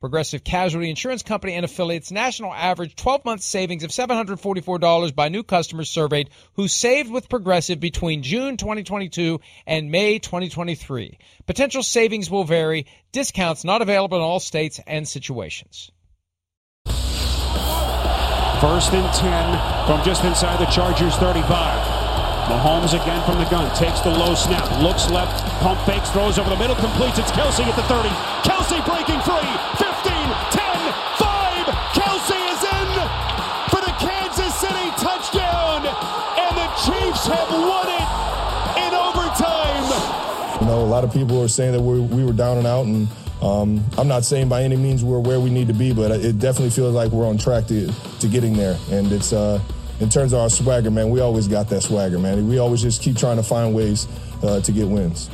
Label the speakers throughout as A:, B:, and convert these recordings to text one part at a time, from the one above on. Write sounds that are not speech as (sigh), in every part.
A: Progressive Casualty Insurance Company and affiliates national average 12 month savings of $744 by new customers surveyed who saved with Progressive between June 2022 and May 2023. Potential savings will vary, discounts not available in all states and situations.
B: First and 10 from just inside the Chargers 35. Mahomes again from the gun, takes the low snap, looks left, pump fakes, throws over the middle, completes. It's Kelce at the 30. Kelce breaking Chiefs have won it in overtime.
C: You know, a lot of people are saying that we we were down and out, and um, I'm not saying by any means we're where we need to be, but it definitely feels like we're on track to, to getting there. And it's, uh, in terms of our swagger, man, we always got that swagger, man. We always just keep trying to find ways uh, to get wins.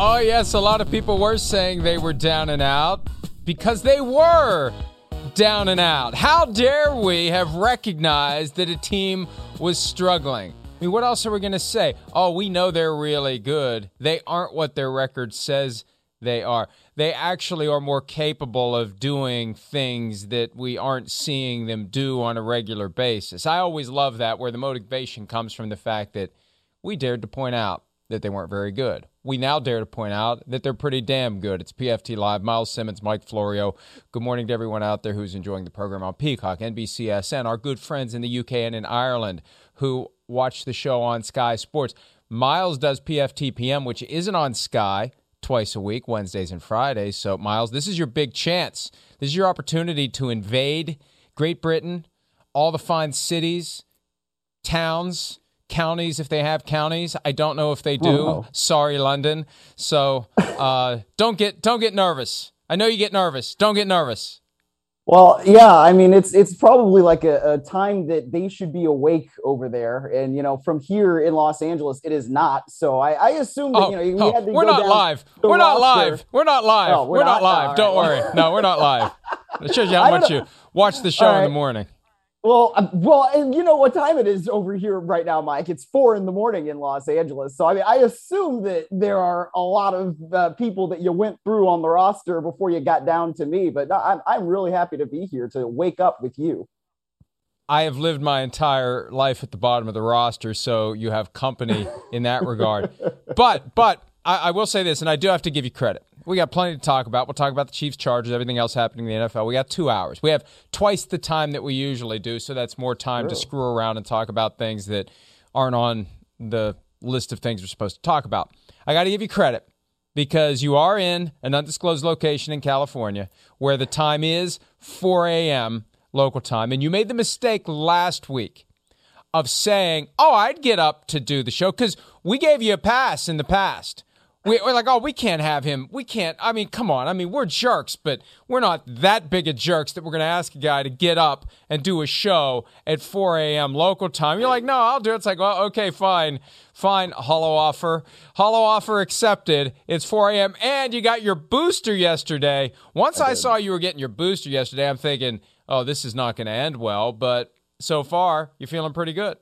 A: Oh, yes, a lot of people were saying they were down and out because they were down and out. How dare we have recognized that a team was struggling? I mean, what else are we going to say? Oh, we know they're really good. They aren't what their record says they are. They actually are more capable of doing things that we aren't seeing them do on a regular basis. I always love that, where the motivation comes from the fact that we dared to point out that they weren't very good. We now dare to point out that they're pretty damn good. It's PFT Live. Myles Simmons, Mike Florio. Good morning to everyone out there who's enjoying the program on Peacock, NBCSN, our good friends in the UK and in Ireland who watch the show on Sky Sports. Myles does PFT PM, which isn't on Sky twice a week, Wednesdays and Fridays. So, Myles, this is your big chance. This is your opportunity to invade Great Britain, all the fine cities, towns, counties if they have counties. I don't know if they do.
D: Oh.
A: Sorry, London. So uh, don't get don't get nervous. I know you get nervous. Don't get nervous.
D: Well, yeah, I mean, it's it's probably like a, a, time that they should be awake over there, and you know, from here in Los Angeles, it is not. So I, I assume that
A: Oh,
D: you know, we
A: oh,
D: had to
A: we're not live. We're not live. We're not live.
D: Oh,
A: we're,
D: we're
A: not,
D: not?
A: live. Don't
D: right.
A: worry. No, we're not live. (laughs) It shows you how much you watch the show
D: All
A: in the morning.
D: Well, um, well, and you know what time it is over here right now, Mike? It's four in the morning in Los Angeles. So I mean, I assume that there are a lot of uh, people that you went through on the roster before you got down to me. But no, I'm I'm really happy to be here to wake up with you.
A: I have lived my entire life at the bottom of the roster, so you have company in that regard. (laughs) But but I, I will say this, and I do have to give you credit. We got plenty to talk about. We'll talk about the Chiefs, Chargers, everything else happening in the NFL. We got two hours. We have twice the time that we usually do, so that's more time to screw around and talk about things that aren't on the list of things we're supposed to talk about. I got to give you credit because you are in an undisclosed location in California where the time is 4 a.m. local time. And you made the mistake last week of saying, Oh, I'd get up to do the show because we gave you a pass in the past. We, we're like, oh, we can't have him. We can't. I mean, come on. I mean, we're jerks, but we're not that big of jerks that we're going to ask a guy to get up and do a show at 4 a.m. local time. You're like, no, I'll do it. It's like, well, okay, fine, fine. Hollow offer. Hollow offer accepted. It's 4 a.m. And you got your booster yesterday. Once I, saw you were getting your booster yesterday, I'm thinking, oh, this is not going to end well. But so far, you're feeling pretty good.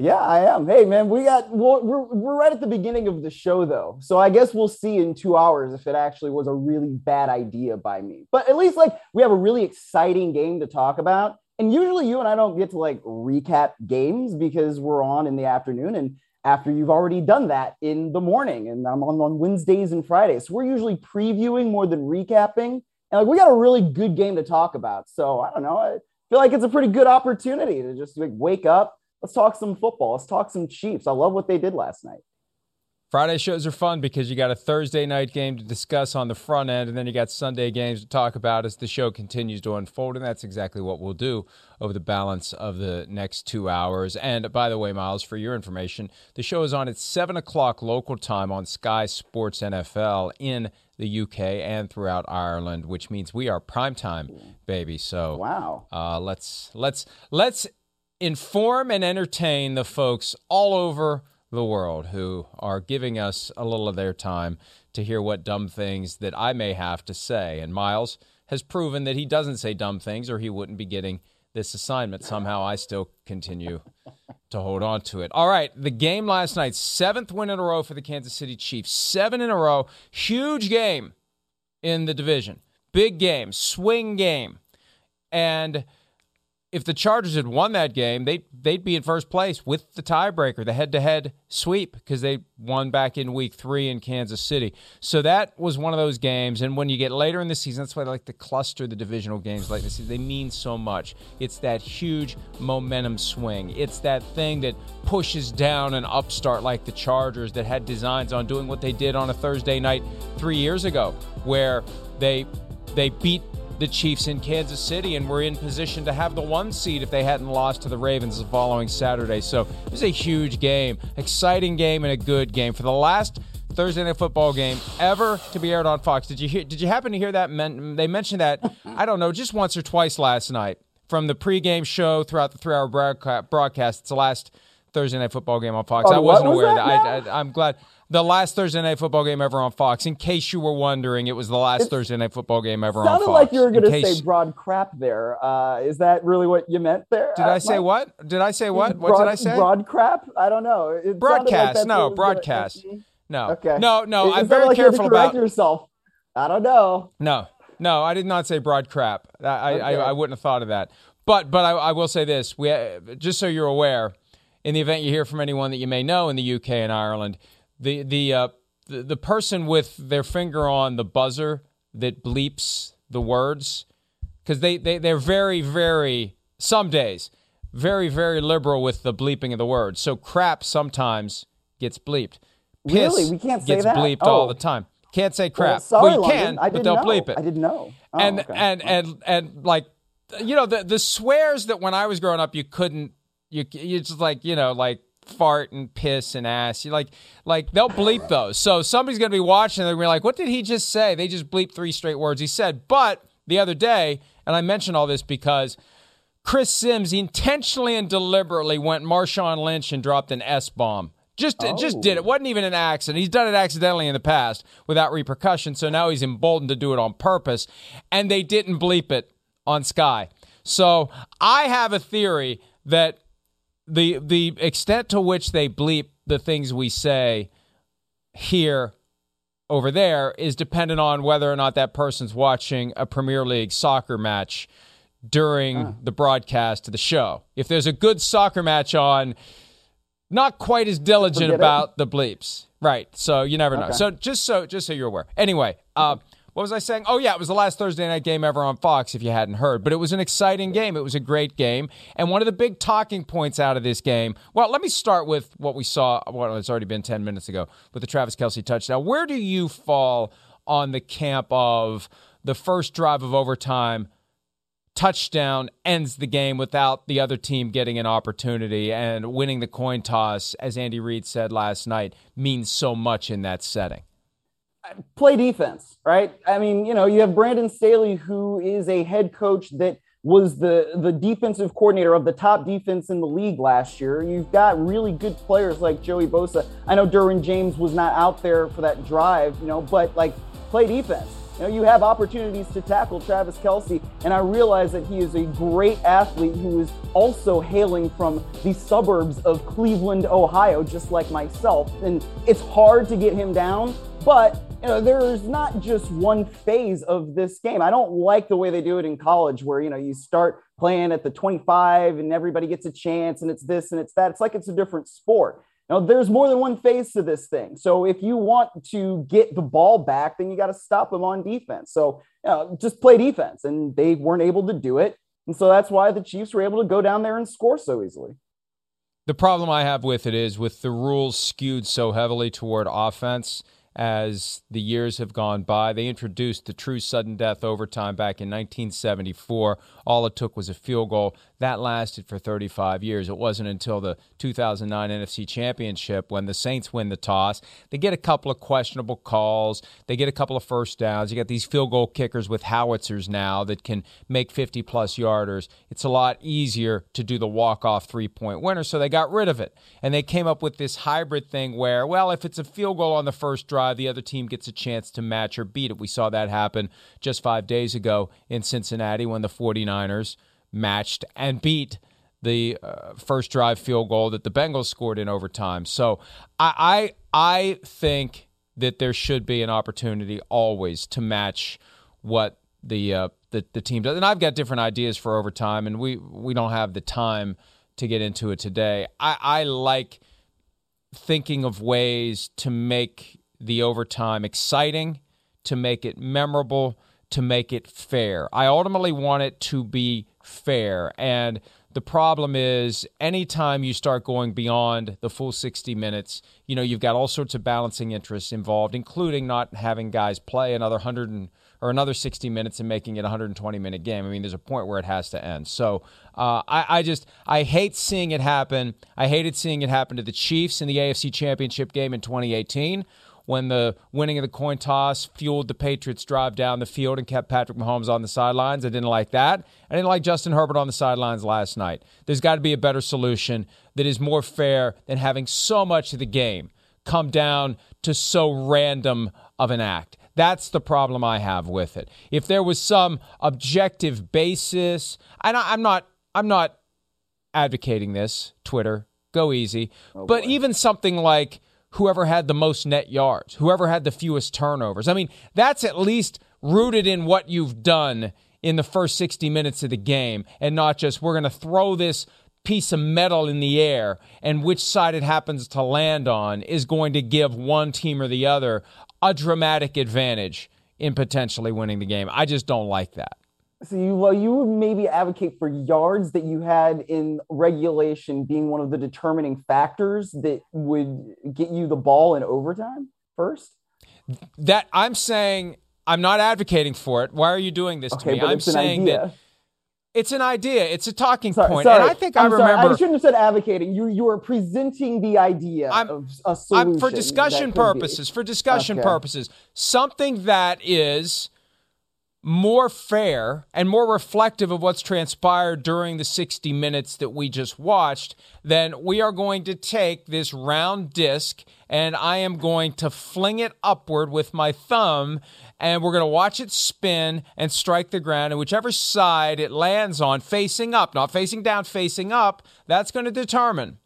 D: Yeah, I am. Hey, man, we got we're, we're right at the beginning of the show, though. So I guess we'll see in two hours if it actually was a really bad idea by me. But at least, like, we have a really exciting game to talk about. And usually, you and I don't get to like recap games because we're on in the afternoon. And after you've already done that in the morning, and I'm on on Wednesdays and Fridays. So we're usually previewing more than recapping. And like, we got a really good game to talk about. So I don't know. I feel like it's a pretty good opportunity to just like wake up Let's talk some football. Let's talk some Chiefs. I love what they did last night.
A: Friday shows are fun because you got a Thursday night game to discuss on the front end, and then you got Sunday games to talk about as the show continues to unfold. And that's exactly what we'll do over the balance of the next two hours. And by the way, Myles, for your information, the show is on at 7 o'clock local time on Sky Sports NFL in the UK and throughout Ireland, which means we are prime time, baby. So
D: wow,
A: uh, let's let's let's inform and entertain the folks all over the world who are giving us a little of their time to hear what dumb things that I may have to say. And Myles has proven that he doesn't say dumb things or he wouldn't be getting this assignment. Somehow I still continue to hold on to it. All right, the game last night, seventh win in a row for the Kansas City Chiefs. Seven in a row. Huge game in the division. Big game, swing game. And if the Chargers had won that game, they they'd be in first place with the tiebreaker, the head-to-head sweep, because they won back in Week Three in Kansas City. So that was one of those games. And when you get later in the season, that's why I like to cluster the divisional games like this. They mean so much. It's that huge momentum swing. It's that thing that pushes down an upstart like the Chargers that had designs on doing what they did on a Thursday night three years ago, where they they beat the Chiefs in Kansas City and were in position to have the one seed if they hadn't lost to the Ravens the following Saturday. So it was a huge game, exciting game, and a good game. For the last Thursday night football game ever to be aired on Fox. Did you hear, did you happen to hear that? They mentioned that I don't know just once or twice last night from the pregame show throughout the three-hour broadcast. It's the last Thursday night football game on Fox.
D: Oh,
A: I wasn't
D: was
A: aware
D: that
A: of that. I, am glad the last Thursday night football game ever on Fox. In case you were wondering, it was the last it's, Thursday night football game ever on Fox.
D: Sounded like you were going to say broad crap there. Uh, is that really what you meant there?
A: Did uh, I say Mike? what? Did I say what? What did I say?
D: Broad crap? I don't know. It
A: broadcast.
D: Like
A: no, broadcast. No.
D: Okay.
A: No, no.
D: It,
A: I'm very
D: like
A: careful about
D: yourself. I don't know.
A: No, no. I did not say broad crap. I, okay. I, I, wouldn't have thought of that. But, but I, I will say this: we, just so you're aware, in the event you hear from anyone that you may know in the UK and Ireland, the the uh, the, the person with their finger on the buzzer that bleeps the words because they, they they're very very some days very very liberal with the bleeping of the words so crap sometimes gets bleeped Piss
D: really we can't say
A: gets
D: that
A: bleeped
D: oh.
A: all the time can't say crap
D: well, sorry,
A: well you
D: London.
A: can
D: I
A: but they'll
D: know.
A: bleep it
D: i didn't know oh,
A: and,
D: okay.
A: and and and like you know the the swears that when i was growing up you couldn't you you just like you know like fart and piss and ass. You like like they'll bleep those. So somebody's gonna be watching and they're gonna be like, what did he just say? They just bleep three straight words he said. But the other day, and I mention all this because Chris Sims intentionally and deliberately went Marshawn Lynch and dropped an S bomb. Just, oh. just did it. Oh. wasn't even an accident. He's done it accidentally in the past without repercussion. So now he's emboldened to do it on purpose. And they didn't bleep it on Sky. So I have a theory that the the extent to which they bleep the things we say here over there is dependent on whether or not that person's watching a Premier League soccer match during the broadcast of the show. If there's a good soccer match on, not quite as diligent about the bleeps. Right. So you never know. Okay. So just so just so you're aware. Anyway, uh, what was I saying? Oh, yeah, it was the last Thursday night game ever on Fox, if you hadn't heard. But it was an exciting game. It was a great game. And one of the big talking points out of this game, well, let me start with what we saw, well, it's already been 10 minutes ago, with the Travis Kelce touchdown. Where do you fall on the camp of the first drive of overtime? touchdown ends the game without the other team getting an opportunity and winning the coin toss, as Andy Reid said last night, means so much in that setting
D: play defense, right? I mean, you know, you have Brandon Staley, who is a head coach that was the the defensive coordinator of the top defense in the league last year. You've got really good players like Joey Bosa. I know Derwin James was not out there for that drive, you know, but like play defense. you know, you have opportunities to tackle Travis Kelce, and I realize that he is a great athlete who is also hailing from the suburbs of Cleveland, Ohio, just like myself. And it's hard to get him down, but you know, there's not just one phase of this game. I don't like the way they do it in college, where you know you start playing at the 25 and everybody gets a chance, and it's this and it's that. It's like it's a different sport. Now, there's more than one phase to this thing. So if you want to get the ball back, then you got to stop them on defense. So you know, just play defense, and they weren't able to do it. And so that's why the Chiefs were able to go down there and score so easily.
A: The problem I have with it is with the rules skewed so heavily toward offense as the years have gone by. They introduced the true sudden death overtime back in 1974. All it took was a field goal. That lasted for 35 years. It wasn't until the 2009 NFC Championship when the Saints win the toss. They get a couple of questionable calls. They get a couple of first downs. You got these field goal kickers with howitzers now that can make 50 plus yarders. It's a lot easier to do the walk off three point winner, so they got rid of it. And they came up with this hybrid thing where, well, if it's a field goal on the first drive, the other team gets a chance to match or beat it. We saw that happen just five days ago in Cincinnati when the 49ers matched and beat the uh, first drive field goal that the Bengals scored in overtime. So I, I I think that there should be an opportunity always to match what the uh, the, the team does. And I've got different ideas for overtime, and we we don't have the time to get into it today. I, I like thinking of ways to make the overtime exciting, to make it memorable, to make it fair. I ultimately want it to be fair. And the problem is, anytime you start going beyond the full 60 minutes, you know, you've got all sorts of balancing interests involved, including not having guys play another 100 and, or another 60 minutes and making it a 120 minute game. I mean, there's a point where it has to end. So uh, I, I just, I hate seeing it happen. I hated seeing it happen to the Chiefs in the AFC Championship game in 2018 when the winning of the coin toss fueled the Patriots' drive down the field and kept Patrick Mahomes on the sidelines. I didn't like that. I didn't like Justin Herbert on the sidelines last night. There's got to be a better solution that is more fair than having so much of the game come down to so random of an act. That's the problem I have with it. If there was some objective basis, and I, am not, I'm not advocating this. Twitter, go easy. Oh, but even something like whoever had the most net yards, whoever had the fewest turnovers. I mean, that's at least rooted in what you've done in the first 60 minutes of the game and not just we're going to throw this piece of metal in the air and which side it happens to land on is going to give one team or the other a dramatic advantage in potentially winning the game. I just don't like that.
D: So you well, you would maybe advocate for yards that you had in regulation being one of the determining factors that would get you the ball in overtime first.
A: That I'm saying I'm not advocating for it. Why are you doing this
D: okay,
A: to me? I'm saying that it's an idea. It's a talking
D: sorry,
A: point.
D: Sorry.
A: and I think
D: I'm
A: I remember.
D: Sorry. I shouldn't have said advocating. You you are presenting the idea
A: I'm,
D: of a solution.
A: I'm, for discussion purposes.
D: Be.
A: For discussion
D: okay.
A: purposes, something that is more fair and more reflective of what's transpired during the 60 minutes that we just watched, then we are going to take this round disc and I am going to fling it upward with my thumb and we're going to watch it spin and strike the ground. And whichever side it lands on, facing up, not facing down, facing up, that's going to determine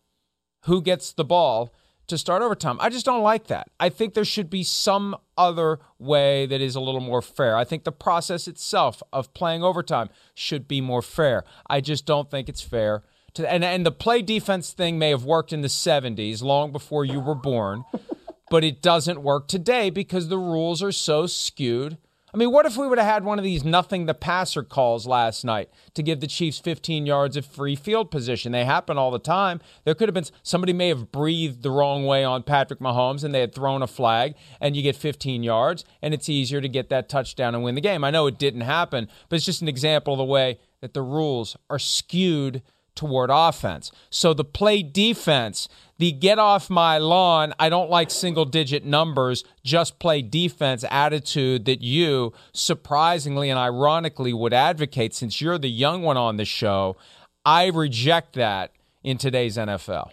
A: who gets the ball to start overtime. I just don't like that. I think there should be some other way that is a little more fair. I think the process itself of playing overtime should be more fair. I just don't think it's fair. To, and, and the play defense thing may have worked in the 70s, long before you were born, (laughs) but it doesn't work today because the rules are so skewed I mean, what if we would have had one of these nothing the passer calls last night to give the Chiefs 15 yards of free field position? They happen all the time. There could have been somebody may have breathed the wrong way on Patrick Mahomes and they had thrown a flag and you get 15 yards and it's easier to get that touchdown and win the game. I know it didn't happen, but it's just an example of the way that the rules are skewed toward offense. So the play defense, the get off my lawn, I don't like single digit numbers, just play defense attitude that you surprisingly and ironically would advocate since you're the young one on the show. I reject that in today's NFL.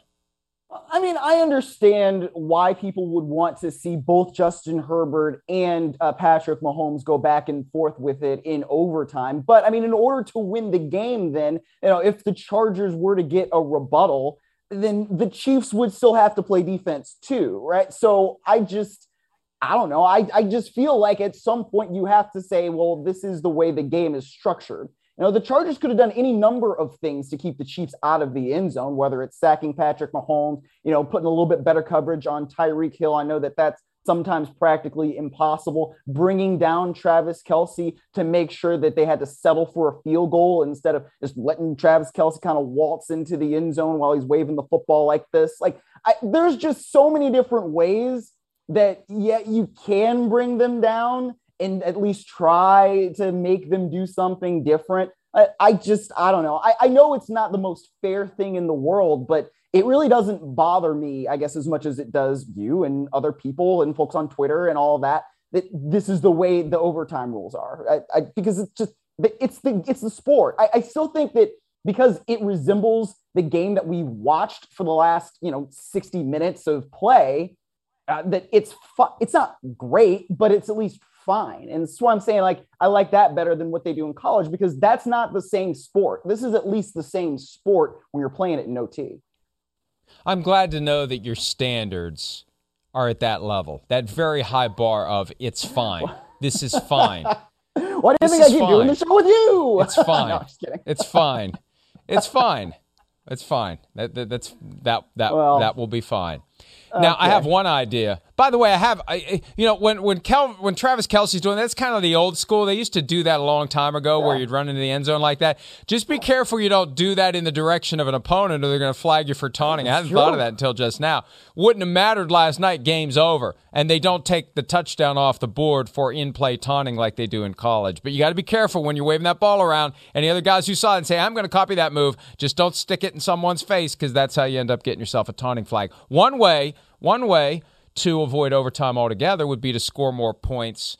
D: I mean, I understand why people would want to see both Justin Herbert and uh, Patrick Mahomes go back and forth with it in overtime. But I mean, in order to win the game, then, you know, if the Chargers were to get a rebuttal, then the Chiefs would still have to play defense too, right? So I just, I don't know. I, I just feel like at some point you have to say, well, this is the way the game is structured. You know, the Chargers could have done any number of things to keep the Chiefs out of the end zone, whether it's sacking Patrick Mahomes, you know, putting a little bit better coverage on Tyreek Hill. I know that that's sometimes practically impossible, bringing down Travis Kelce to make sure that they had to settle for a field goal instead of just letting Travis Kelce kind of waltz into the end zone while he's waving the football like this. Like, I, there's just so many different ways that, yet you can bring them down and at least try to make them do something different. I, I just, I don't know. I, I know it's not the most fair thing in the world, but it really doesn't bother me, I guess, as much as it does you and other people and folks on Twitter and all that. That this is the way the overtime rules are, I, I, because it's just it's the it's the sport. I, I still think that because it resembles the game that we watched for the last you know 60 minutes of play, uh, that it's fu- it's not great, but it's at least fine. And that's why I'm saying like I like that better than what they do in college because that's not the same sport. This is at least the same sport when you're playing it in OT.
A: I'm glad to know that your standards are at that level, that very high bar of it's fine. This is fine. (laughs)
D: Why do you this think I keep fine. doing the show with you?
A: It's (laughs) fine. no, it's fine. It's fine. It's fine. That, that that's that that well, that will be fine. Now okay. I have one idea. By the way, I have I, you know when when Kel, when Travis Kelce's doing that's kind of the old school. They used to do that a long time ago, yeah. where you'd run into the end zone like that. Just be careful you don't do that in the direction of an opponent, or they're going to flag you for taunting. That's I hadn't true. thought of that until just now. Wouldn't have mattered last night. Game's over, and they don't take the touchdown off the board for in play taunting like they do in college. But you got to be careful when you're waving that ball around. Any other guys who saw it and say, "I'm going to copy that move," just don't stick it in someone's face because that's how you end up getting yourself a taunting flag. One way one way to avoid overtime altogether would be to score more points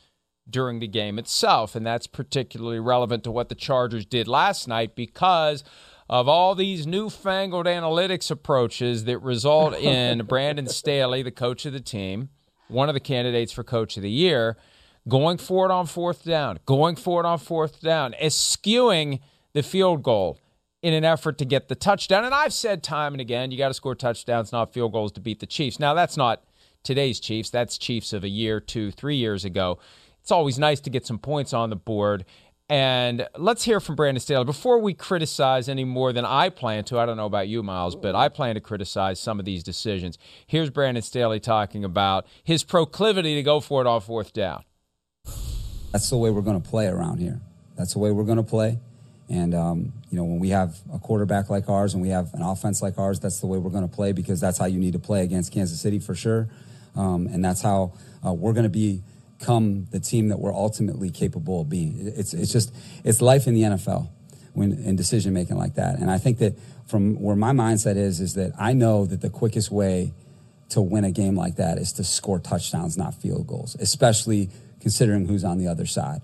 A: during the game itself. And that's particularly relevant to what the Chargers did last night because of all these newfangled analytics approaches that result (laughs) in Brandon Staley, the coach of the team, one of the candidates for coach of the year, going for it on fourth down, going for it on fourth down, eschewing the field goal in an effort to get the touchdown. And I've said time and again, you got to score touchdowns, not field goals, to beat the Chiefs. Now, that's not today's Chiefs. That's Chiefs of a year, two, three years ago. It's always nice to get some points on the board. And let's hear from Brandon Staley. Before we criticize any more than I plan to, I don't know about you, Myles, but I plan to criticize some of these decisions. Here's Brandon Staley talking about his proclivity to go for it on fourth down.
E: That's the way we're going to play around here. That's the way we're going to play. And, um, you know, when we have a quarterback like ours and we have an offense like ours, that's the way we're going to play because that's how you need to play against Kansas City for sure. Um, and that's how uh, we're going to become the team that we're ultimately capable of being. It's, it's just, it's life in the NFL when in decision making like that. And I think that from where my mindset is, is that I know that the quickest way to win a game like that is to score touchdowns, not field goals, especially considering who's on the other side.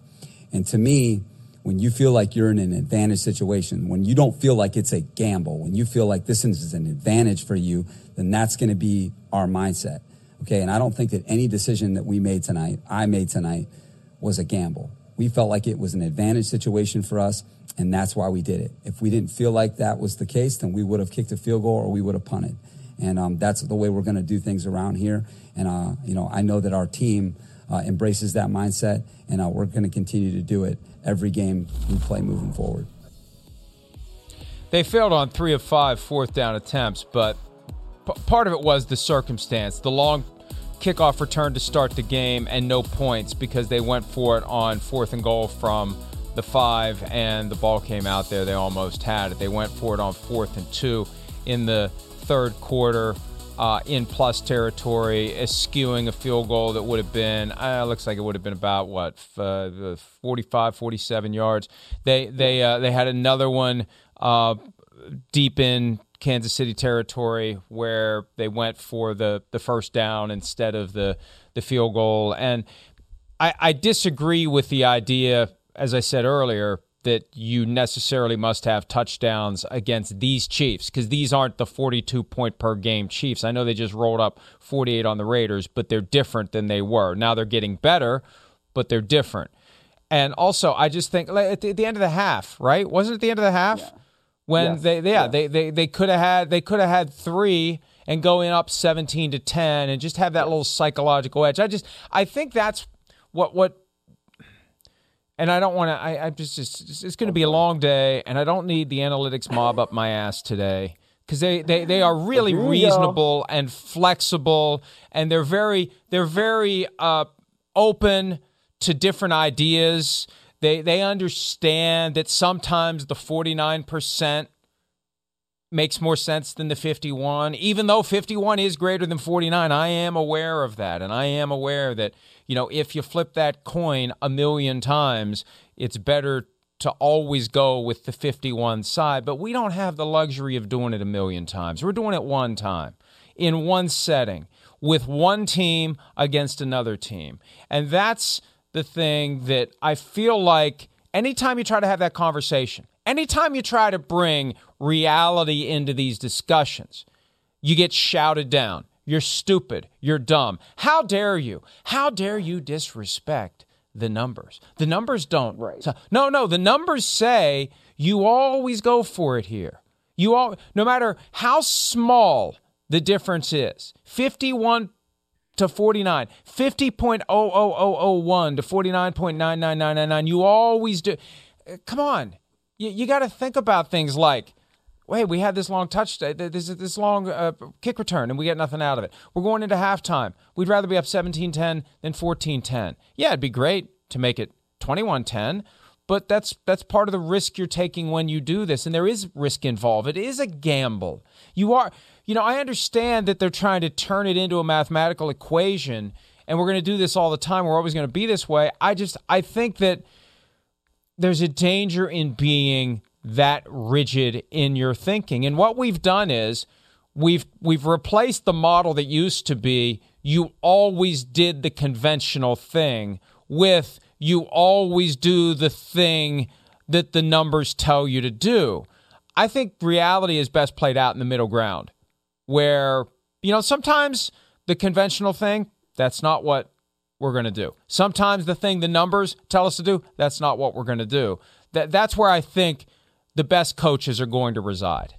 E: And to me, when you feel like you're in an advantage situation, when you don't feel like it's a gamble, when you feel like this is an advantage for you, then that's going to be our mindset. Okay. And I don't think that any decision that we made tonight, I made tonight, was a gamble. We felt like it was an advantage situation for us, and that's why we did it. If we didn't feel like that was the case, then we would have kicked a field goal or we would have punted. And um, that's the way we're going to do things around here. And, uh, you know, I know that our team uh, embraces that mindset, and uh, we're going to continue to do it every game we play moving forward.
A: They failed on three of five fourth down attempts, but p- part of it was the circumstance. The long kickoff return to start the game and no points because they went for it on fourth and goal from the five and the ball came out there. They almost had it. They went for it on fourth and two in the third quarter uh, in plus territory, eschewing a field goal that would have been, uh, looks like it would have been about what, uh, 45, 47 yards. They they uh, they had another one uh, deep in Kansas City territory where they went for the the first down instead of the the field goal. And I, I disagree with the idea, as I said earlier, that you necessarily must have touchdowns against these Chiefs because these aren't the 42 point per game Chiefs. I know they just rolled up 48 on the Raiders, but they're different than they were. Now they're getting better, but they're different. And also, I just think like, at, the, at the end of the half, right? Wasn't it the end of the half
D: Yeah.
A: when
D: Yes.
A: they, yeah,
D: Yeah.
A: they they they could have had they could have had three and going up 17 to 10 and just have that little psychological edge. I just I think that's what what and I don't want to. I, I just, just it's going to be a long day, and I don't need the analytics mob up my ass today because they, they, they are really
D: you go.
A: reasonable and flexible, and they're very they're very uh, open to different ideas. They they understand that sometimes the forty nine percent makes more sense than the 51 even though 51 is greater than 49 i am aware of that. And i am aware that you know if you flip that coin a million times it's better to always go with the 51 side. But we don't have the luxury of doing it a million times. We're doing it one time in one setting with one team against another team. And that's the thing that i feel like anytime you try to have that conversation anytime you try to bring reality into these discussions, you get shouted down. You're stupid. You're dumb. How dare you? How dare you disrespect the numbers? The numbers don't.
D: Right.
A: So- no, no. The numbers say you always go for it here. You all, no matter how small the difference is, 51 to 49, 50.00001 to 49.99999. You always do. Come on. You, you got to think about things like, wait, we had this long touch, uh, this this long uh, kick return, and we get nothing out of it. We're going into halftime. We'd rather be up 17 10 than 14 10. Yeah, it'd be great to make it 21 10. But that's that's part of the risk you're taking when you do this, and there is risk involved. It is a gamble. You are, you know, I understand that they're trying to turn it into a mathematical equation, and we're going to do this all the time. We're always going to be this way. I just, I think that there's a danger in being that rigid in your thinking. And what we've done is we've we've replaced the model that used to be you always did the conventional thing with you always do the thing that the numbers tell you to do. I think reality is best played out in the middle ground where you know sometimes the conventional thing that's not what we're going to do. Sometimes the thing the numbers tell us to do, that's not what we're going to do. That that's where I think the best coaches are going to reside.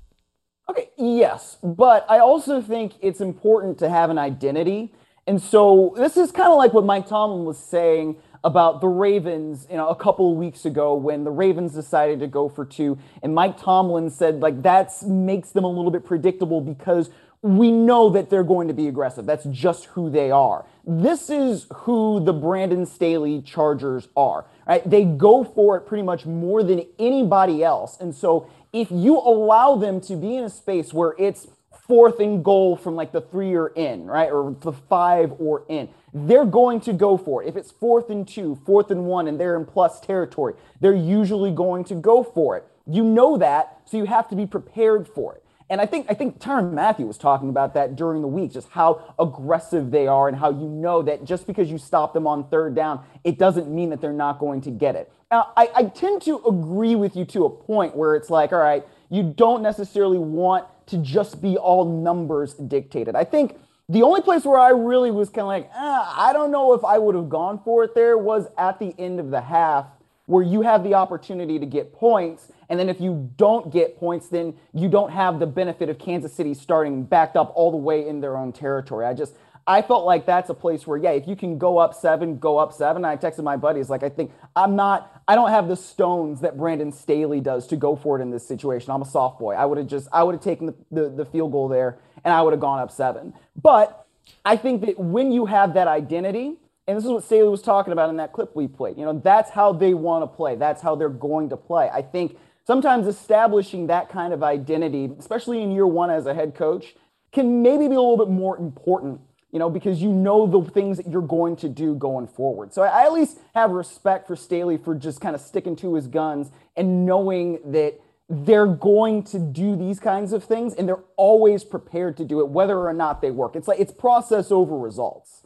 D: Okay, yes, but I also think it's important to have an identity. And so this is kind of like what Mike Tomlin was saying about the Ravens, you know, a couple of weeks ago when the Ravens decided to go for two, and Mike Tomlin said like that makes them a little bit predictable because we know that they're going to be aggressive. That's just who they are. This is who the Brandon Staley Chargers are. Right? They go for it pretty much more than anybody else. And so if you allow them to be in a space where it's fourth and goal from like the three or in, right? Or the five or in. They're going to go for it. If it's fourth and two, fourth and one, and they're in plus territory, they're usually going to go for it. You know that, so you have to be prepared for it. And I think I think Tyrann Mathieu was talking about that during the week, just how aggressive they are and how you know that just because you stop them on third down, it doesn't mean that they're not going to get it. Now, I, I tend to agree with you to a point where it's like, all right, you don't necessarily want to just be all numbers dictated. I think the only place where I really was kind of like, ah, I don't know if I would have gone for it there was at the end of the half where you have the opportunity to get points. And then if you don't get points, then you don't have the benefit of Kansas City starting backed up all the way in their own territory. I just, I felt like that's a place where, yeah, if you can go up seven, go up seven. I texted my buddies, like, I think I'm not, I don't have the stones that Brandon Staley does to go for it in this situation. I'm a soft boy. I would have just, I would have taken the, the, the field goal there and I would have gone up seven. But I think that when you have that identity, and this is what Staley was talking about in that clip we played. You know, that's how they want to play. That's how they're going to play. I think sometimes establishing that kind of identity, especially in year one as a head coach, can maybe be a little bit more important, you know, because you know the things that you're going to do going forward. So I at least have respect for Staley for just kind of sticking to his guns and knowing that they're going to do these kinds of things and they're always prepared to do it, whether or not they work. It's like it's process over results.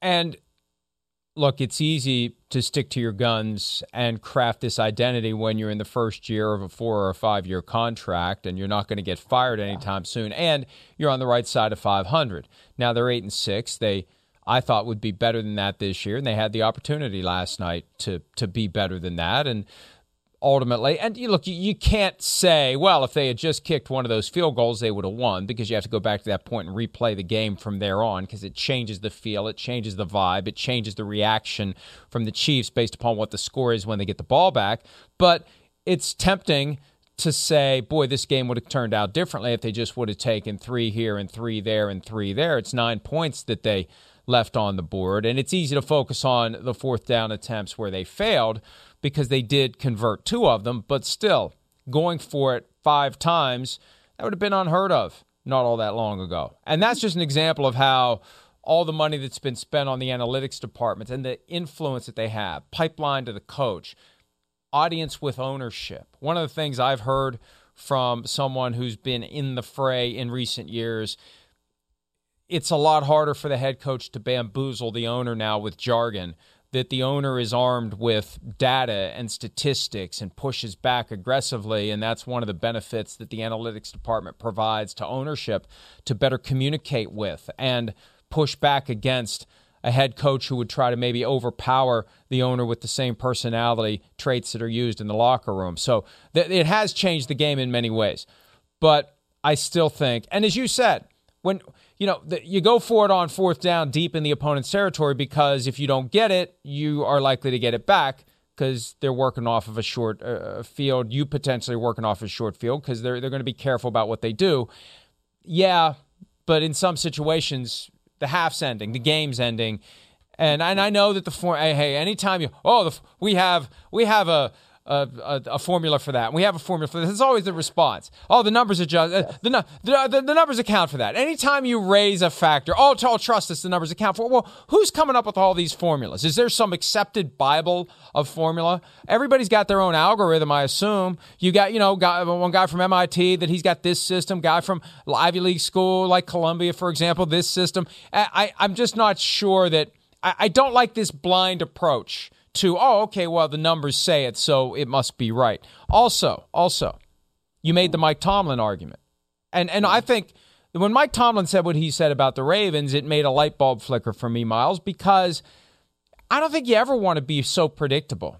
A: And look, it's easy to stick to your guns and craft this identity when you're in the first year of a four or a five year contract and you're not going to get fired anytime soon and you're on the right side of 500. Now they're 8 and 6. They I thought would be better than that this year and they had the opportunity last night to to be better than that and ultimately. And you look, you can't say, well, if they had just kicked one of those field goals, they would have won because you have to go back to that point and replay the game from there on because it changes the feel, it changes the vibe, it changes the reaction from the Chiefs based upon what the score is when they get the ball back. But it's tempting to say, boy, this game would have turned out differently if they just would have taken three here and three there and three there. It's nine points that they left on the board. And it's easy to focus on the fourth down attempts where they failed because they did convert two of them, but still, going for it five times, that would have been unheard of not all that long ago. And that's just an example of how all the money that's been spent on the analytics departments and the influence that they have, pipeline to the coach, audience with ownership. One of the things I've heard from someone who's been in the fray in recent years it's a lot harder for the head coach to bamboozle the owner now with jargon that the owner is armed with data and statistics and pushes back aggressively. And that's one of the benefits that the analytics department provides to ownership to better communicate with and push back against a head coach who would try to maybe overpower the owner with the same personality traits that are used in the locker room. So th- it has changed the game in many ways. But I still think, and as you said, when you know the, you go for it on fourth down deep in the opponent's territory because if you don't get it, you are likely to get it back because they're working off of a short uh, field. You potentially working off a short field because they're they're going to be careful about what they do. Yeah, but in some situations, the half's ending, the game's ending, and and I know that the form. Hey, anytime you oh the, we have we have a a, a, a, formula for that. We have a formula for this. It's always the response. Oh, the numbers adjust. Uh, the, the, the, the, numbers account for that. Anytime you raise a factor, oh, oh, trust us, the numbers account for. Well, who's coming up with all these formulas? Is there some accepted Bible of formula? Everybody's got their own algorithm, I assume. You got, you know, guy, one guy from MIT that he's got this system, guy from Ivy League school like Columbia, for example, this system. I, I, I'm just not sure that, I, I don't like this blind approach to, oh, okay, well, the numbers say it, so it must be right. Also, also, you made the hmm. Mike Tomlin argument. And and I think when Mike Tomlin said what he said about the Ravens, it made a light bulb flicker for me, Myles, because I don't think you ever want to be so predictable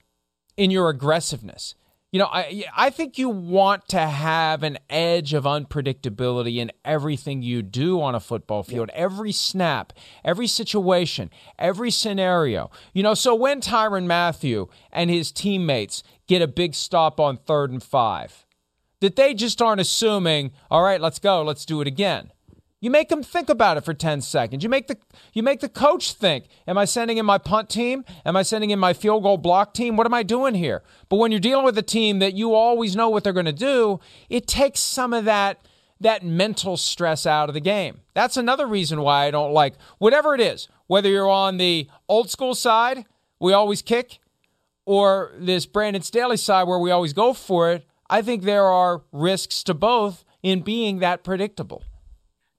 A: in your aggressiveness. You know, I I think you want to have an edge of unpredictability in everything you do on a football field, yeah. every snap, every situation, every scenario. You know, so when Tyrann Mathieu and his teammates get a big stop on third and five, that they just aren't assuming, all right, let's go, let's do it again. You make them think about it for 10 seconds. You make the you make the coach think, am I sending in my punt team? Am I sending in my field goal block team? What am I doing here? But when you're dealing with a team that you always know what they're going to do, it takes some of that that mental stress out of the game. That's another reason why I don't like whatever it is, whether you're on the old school side, we always kick, or this Brandon Staley side where we always go for it. I think there are risks to both in being that predictable.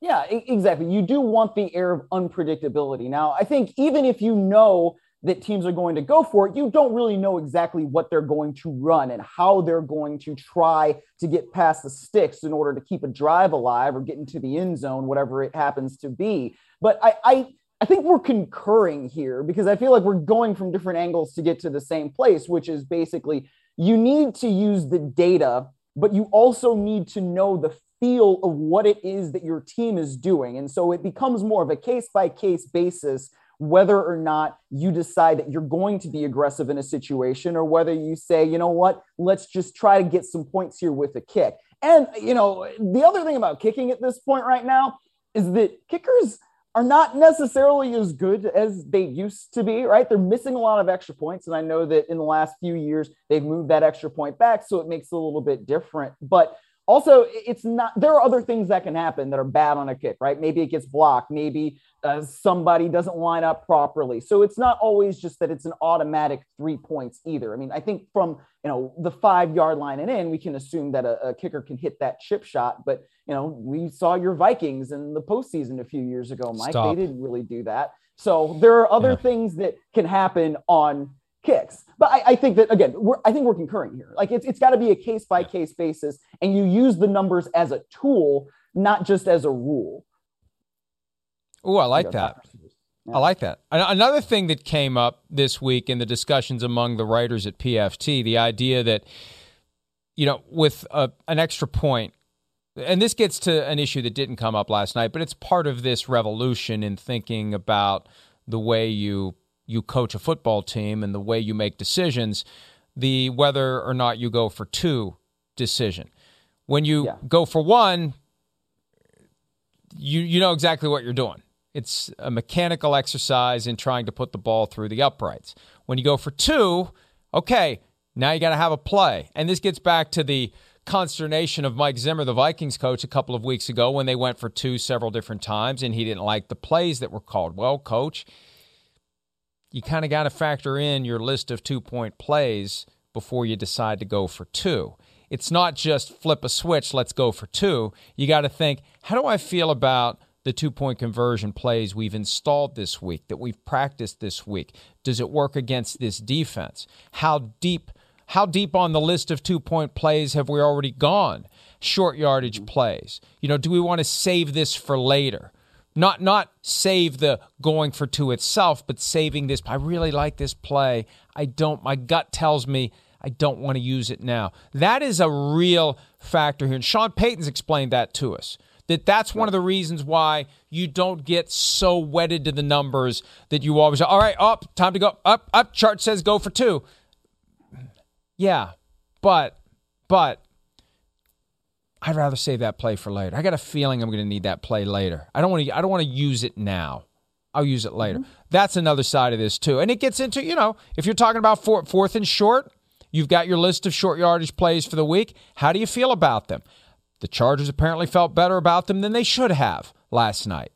D: Yeah, exactly. You do want the air of unpredictability. Now, I think even if you know that teams are going to go for it, you don't really know exactly what they're going to run and how they're going to try to get past the sticks in order to keep a drive alive or get into the end zone, whatever it happens to be. But I, I, I think we're concurring here because I feel like we're going from different angles to get to the same place, which is basically you need to use the data, but you also need to know the feel of what it is that your team is doing. And so it becomes more of a case by case basis whether or not you decide that you're going to be aggressive in a situation or whether you say, you know what, let's just try to get some points here with a kick. And, you know, the other thing about kicking at this point right now is that kickers are not necessarily as good as they used to be, right? They're missing a lot of extra points. And I know that in the last few years, they've moved that extra point back. So it makes it a little bit different. But also, it's not, there are other things that can happen that are bad on a kick, right? Maybe it gets blocked. Maybe uh, somebody doesn't line up properly. So it's not always just that it's an automatic three points either. I mean, I think from, you know, the five yard line and in, we can assume that a, a kicker can hit that chip shot. But, you know, we saw your Vikings in the postseason a few years ago, Mike. Stop. They didn't really do that. So there are other yeah. things that can happen on kicks. But I, I think that again, we're, I think we're concurring here. Like it's it's got to be a case by case basis, and you use the numbers as a tool, not just as a rule.
A: Oh, I like that. Yeah. I like that. Another thing that came up this week in the discussions among the writers at PFT, the idea that, you know, with a, an extra point, and this gets to an issue that didn't come up last night, but it's part of this revolution in thinking about the way you you coach a football team and the way you make decisions, the whether or not you go for two decision. When you yeah. go for one, you you know exactly what you're doing. It's a mechanical exercise in trying to put the ball through the uprights. When you go for two, okay, now you got to have a play. And this gets back to the consternation of Mike Zimmer, the Vikings coach, a couple of weeks ago when they went for two several different times and he didn't like the plays that were called. Well, coach, you kind of got to factor in your list of two point plays before you decide to go for two. It's not just flip a switch, let's go for two. You got to think, how do I feel about the two point conversion plays we've installed this week, that we've practiced this week? Does it work against this defense? How deep? How deep on the list of two point plays have we already gone? Short yardage plays. You know, do we want to save this for later? Not not save the going for two itself, but saving this. I really like this play. I don't. My gut tells me I don't want to use it now. That is a real factor here, and Sean Payton's explained that to us that that's one of the reasons why you don't get so wedded to the numbers that you always all right up time to go up up chart says go for two yeah but but i'd rather save that play for later i got a feeling i'm going to need that play later i don't want to i don't want to use it now i'll use it later mm-hmm. that's another side of this too and it gets into you know if you're talking about fourth, fourth and short you've got your list of short yardage plays for the week how do you feel about them the Chargers apparently felt better about them than they should have last night.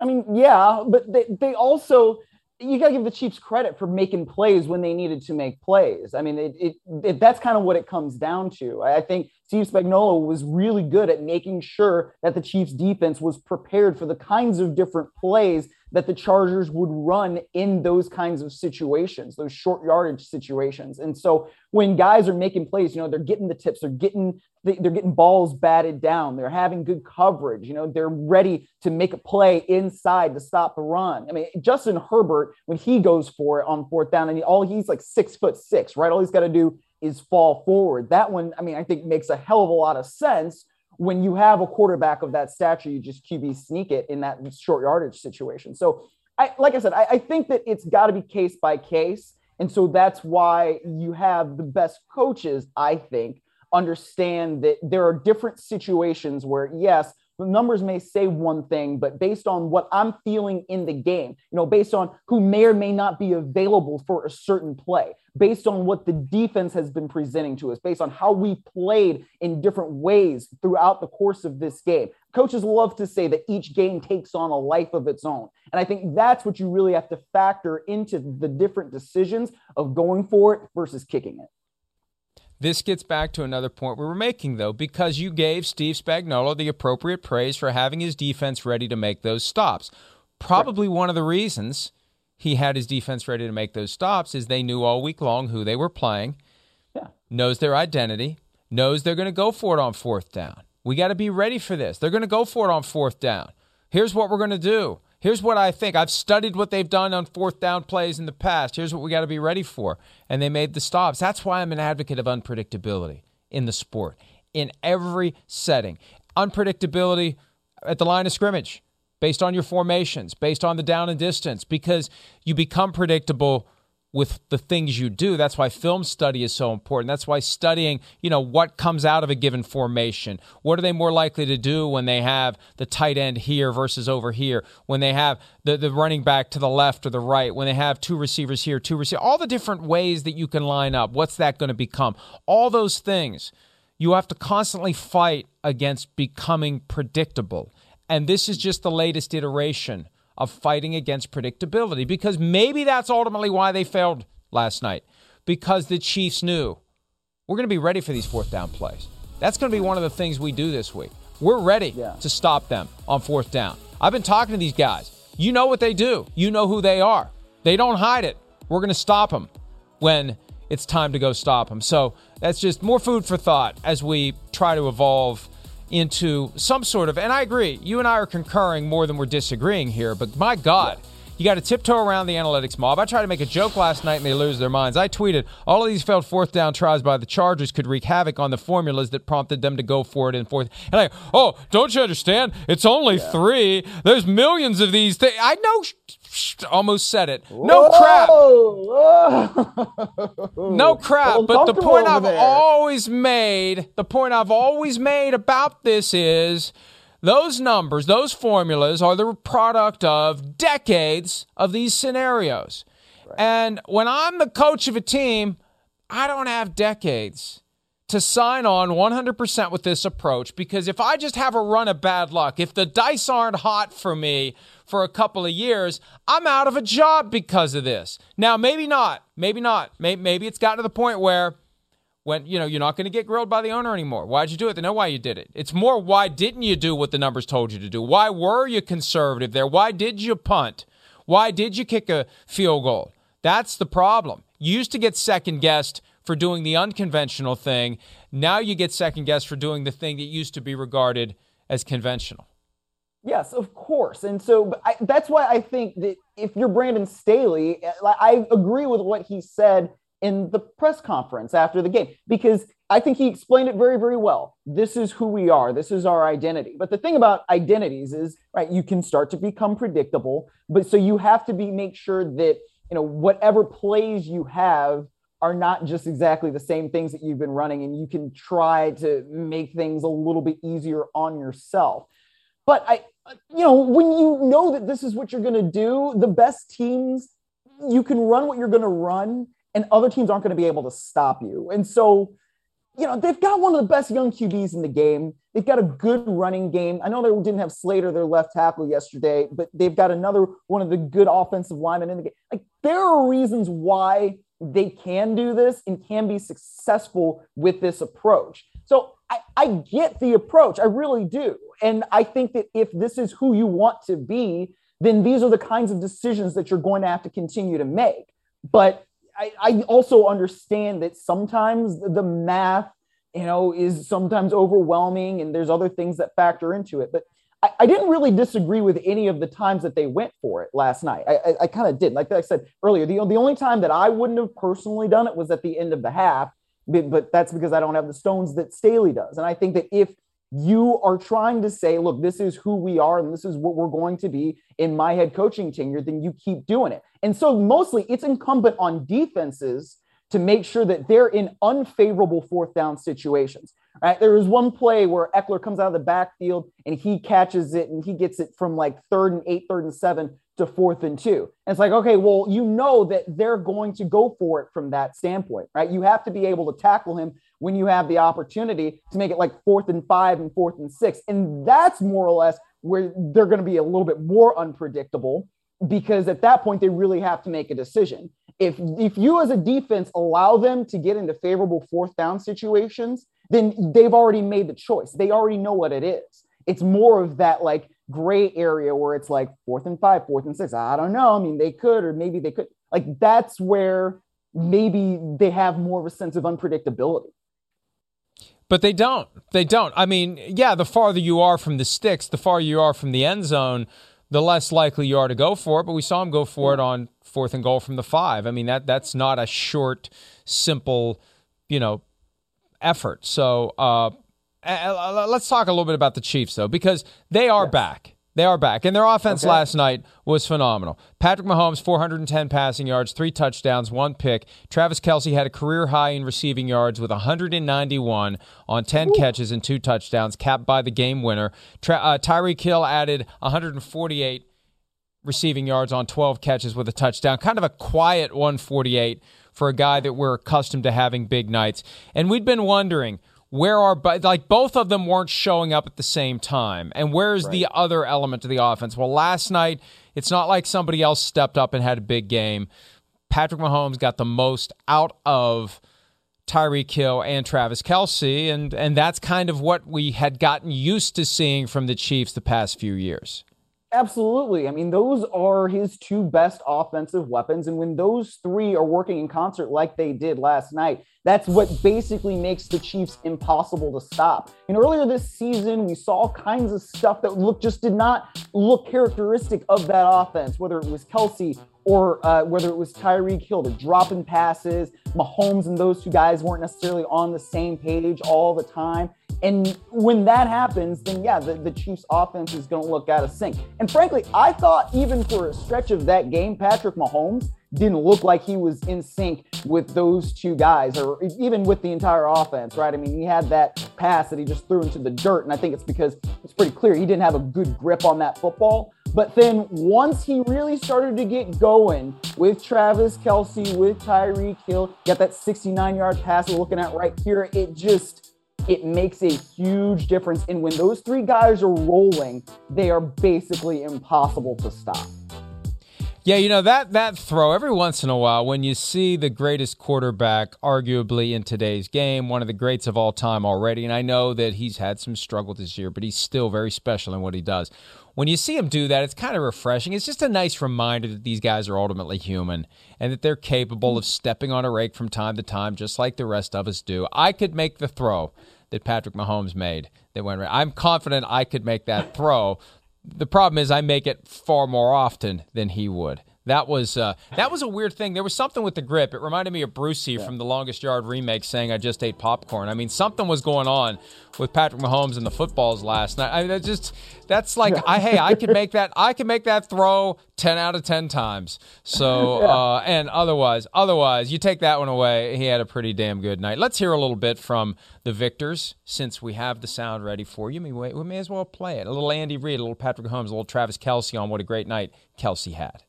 D: I mean, yeah, but they, they also you got to give the Chiefs credit for making plays when they needed to make plays. I mean, it, it, it that's kind of what it comes down to. I think Steve Spagnuolo was really good at making sure that the Chiefs defense was prepared for the kinds of different plays that the Chargers would run in those kinds of situations, those short yardage situations. And so when guys are making plays, you know, they're getting the tips, they're getting they're getting balls batted down, they're having good coverage, you know, they're ready to make a play inside to stop the run. I mean, Justin Herbert, when he goes for it on fourth down, and all he's like six foot six, right? All he's got to do is fall forward. That one, I mean, I think makes a hell of a lot of sense when you have a quarterback of that stature, you just QB sneak it in that short yardage situation. So, I, like I said, I, I think that it's got to be case by case. And so that's why you have the best coaches, I think, understand that there are different situations where, yes, the numbers may say one thing, but based on what I'm feeling in the game, you know, based on who may or may not be available for a certain play, based on what the defense has been presenting to us, based on how we played in different ways throughout the course of this game. Coaches love to say that each game takes on a life of its own. And I think that's what you really have to factor into the different decisions of going for it versus kicking it.
A: This gets back to another point we were making, though, because you gave Steve Spagnuolo the appropriate praise for having his defense ready to make those stops. Probably one of the reasons he had his defense ready to make those stops is they knew all week long who they were playing, yeah. knows their identity, knows they're going to go for it on fourth down. We got to be ready for this. They're going to go for it on fourth down. Here's what we're going to do. Here's what I think. I've studied what they've done on fourth down plays in the past. Here's what we got to be ready for. And they made the stops. That's why I'm an advocate of unpredictability in the sport, in every setting. Unpredictability at the line of scrimmage, based on your formations, based on the down and distance, because you become predictable with the things you do. That's why film study is so important. That's why studying, you know, what comes out of a given formation. What are they more likely to do when they have the tight end here versus over here? When they have the, the running back to the left or the right? When they have two receivers here, two receivers, all the different ways that you can line up. What's that going to become? All those things. You have to constantly fight against becoming predictable. And this is just the latest iteration of fighting against predictability because maybe that's ultimately why they failed last night because the Chiefs knew we're going to be ready for these fourth down plays. That's going to be one of the things we do this week. We're ready yeah. to stop them on fourth down. I've been talking to these guys. You know what they do. You know who they are. They don't hide it. We're going to stop them when it's time to go stop them. So that's just more food for thought as we try to evolve into some sort of. And I agree, you and I are concurring more than we're disagreeing here. But my God. Yeah. You got to tiptoe around the analytics mob. I tried to make a joke last night and they lose their minds. I tweeted, all of these failed fourth down tries by the Chargers could wreak havoc on the formulas that prompted them to go for it in fourth. And I, oh, don't you understand? It's only yeah. three. There's millions of these things. I know almost said it. No Whoa. crap. no crap. But the point I've there. always made, the point I've always made about this is those numbers, those formulas are the product of decades of these scenarios. Right. And when I'm the coach of a team, I don't have decades to sign on 100% with this approach because if I just have a run of bad luck, if the dice aren't hot for me for a couple of years, I'm out of a job because of this. Now, maybe not. Maybe not. Maybe it's gotten to the point where when you know you're not going to get grilled by the owner anymore. Why'd you do it? They know why you did it. It's more why didn't you do what the numbers told you to do? Why were you conservative there? Why did you punt? Why did you kick a field goal? That's the problem. You used to get second guessed for doing the unconventional thing. Now you get second guessed for doing the thing that used to be regarded as conventional.
D: Yes, of course. And so I, that's why I think that if you're Brandon Staley, eh, I agree with what he said in the press conference after the game because I think he explained it very, very well. This is who we are. This is our identity. But the thing about identities is, right, you can start to become predictable. But so you have to be make sure that, you know, whatever plays you have are not just exactly the same things that you've been running. And you can try to make things a little bit easier on yourself. But I, you know, when you know that this is what you're going to do, the best teams, you can run what you're going to run and other teams aren't going to be able to stop you. And so, you know, they've got one of the best young QBs in the game. They've got a good running game. I know they didn't have Slater, their left tackle, yesterday, but they've got another one of the good offensive linemen in the game. Like, there are reasons why they can do this and can be successful with this approach. So I, I get the approach. I really do. And I think that if this is who you want to be, then these are the kinds of decisions that you're going to have to continue to make. But I, I also understand that sometimes the math, you know, is sometimes overwhelming and there's other things that factor into it. But I, I didn't really disagree with any of the times that they went for it last night. I, I, I kind of did. Like I said earlier, the, the only time that I wouldn't have personally done it was at the end of the half. But, but that's because I don't have the stones that Staley does. And I think that if you are trying to say, look, this is who we are and this is what we're going to be in my head coaching tenure, then you keep doing it. And so mostly it's incumbent on defenses to make sure that they're in unfavorable fourth down situations. Right. There was one play where Ekeler comes out of the backfield and he catches it and he gets it from like third and eight, third and seven to fourth and two. And it's like, okay, well, you know that they're going to go for it from that standpoint, right? You have to be able to tackle him when you have the opportunity to make it like fourth and five and fourth and six. And that's more or less where they're going to be a little bit more unpredictable because at that point they really have to make a decision. If if you as a defense allow them to get into favorable fourth down situations, then they've already made the choice. They already know what it is. It's more of that like gray area where it's like fourth and five, fourth and six. I don't know. I mean, they could, or maybe they could. Like that's where maybe they have more of a sense of unpredictability.
A: But they don't. They don't. I mean, yeah, the farther you are from the sticks, the farther you are from the end zone, the less likely you are to go for it. But we saw him go for it on fourth and goal from the five. I mean, that that's not a short, simple, you know, effort. So uh, let's talk a little bit about the Chiefs, though, because they are yes. back. They are back. And their offense okay. last night was phenomenal. Patrick Mahomes, 410 passing yards, three touchdowns, one pick. Travis Kelce had a career high in receiving yards with 191 on 10 Ooh. catches and two touchdowns, capped by the game winner. Tra- uh, Tyreek Hill added 148 receiving yards on 12 catches with a touchdown. Kind of a quiet 148 for a guy that we're accustomed to having big nights. And we'd been wondering – where are like both of them weren't showing up at the same time and where's right. the other element of the offense well last night it's not like somebody else stepped up and had a big game patrick mahomes got the most out of Tyreek Hill and Travis Kelce and and that's kind of what we had gotten used to seeing from the Chiefs the past few years.
D: Absolutely. I mean, those are his two best offensive weapons. And when those three are working in concert like they did last night, that's what basically makes the Chiefs impossible to stop. And earlier this season, we saw all kinds of stuff that look just did not look characteristic of that offense, whether it was Kelce or uh, whether it was Tyreek Hill, the dropping passes, Mahomes and those two guys weren't necessarily on the same page all the time. And when that happens, then yeah, the, the Chiefs offense is going to look out of sync. And frankly, I thought even for a stretch of that game, Patrick Mahomes didn't look like he was in sync with those two guys or even with the entire offense, right? I mean, he had that pass that he just threw into the dirt. And I think it's because it's pretty clear he didn't have a good grip on that football. But then once he really started to get going with Travis Kelce, with Tyreek Hill, got that 69 yard pass we're looking at right here, it just it makes a huge difference. And when those three guys are rolling, they are basically impossible to stop.
A: Yeah, you know that that throw every once in a while when you see the greatest quarterback arguably in today's game, one of the greats of all time already, and I know that he's had some struggle this year, but he's still very special in what he does. When you see him do that, it's kind of refreshing. It's just a nice reminder that these guys are ultimately human and that they're capable of stepping on a rake from time to time just like the rest of us do. I could make the throw that Patrick Mahomes made that went right. I'm confident I could make that throw. The problem is I make it far more often than he would. That was uh, that was a weird thing. There was something with the grip. It reminded me of Brucey yeah. from the Longest Yard remake saying, "I just ate popcorn." I mean, something was going on with Patrick Mahomes and the footballs last night. I mean, that just that's like, I hey, I can make (laughs) that. I can make that throw ten out of ten times. So yeah. uh, and otherwise, otherwise, you take that one away. He had a pretty damn good night. Let's hear a little bit from the victors since we have the sound ready for you. We, we may as well play it. A little Andy Reid, a little Patrick Mahomes, a little Travis Kelce on what a great night Kelce had.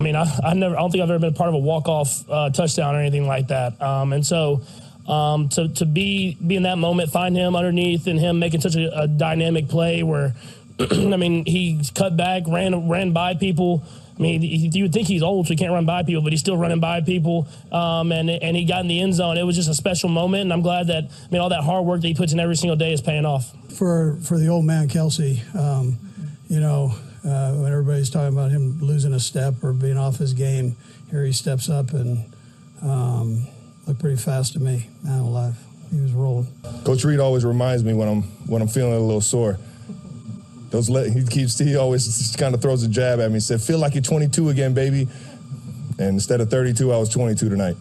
F: I mean, I, I never, I don't think I've ever been a part of a walk off uh, touchdown or anything like that. Um, and so, um, to to be be in that moment, find him underneath, and him making such a, a dynamic play where, (clears throat) I mean, he cut back, ran ran by people. I mean, you would think he's old, so he can't run by people, but he's still running by people. Um, and and he got in the end zone. It was just a special moment, and I'm glad that I mean all that hard work that he puts in every single day is paying off.
G: For for the old man Kelce, um, you know, uh, when everybody's talking about him losing a step or being off his game, here he steps up and um, looked pretty fast to me. Man alive, he was rolling.
C: Coach Reid always reminds me when I'm when I'm feeling a little sore. Those he keeps he always kind of throws a jab at me. Said, "Feel like you're 22 again, baby." And instead of 32, I was 22 tonight.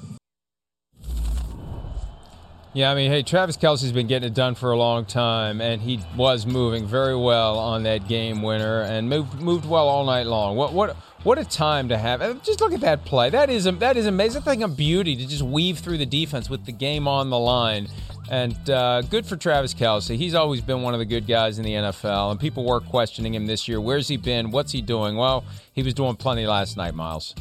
A: Yeah, I mean, hey, Travis Kelce's been getting it done for a long time, and he was moving very well on that game winner, and moved moved well all night long. What what what a time to have! Just look at that play. That is that is amazing. Thing of beauty to just weave through the defense with the game on the line, and uh, good for Travis Kelce. He's always been one of the good guys in the NFL, and people were questioning him this year. Where's he been? What's he doing? Well, he was doing plenty last night, Myles.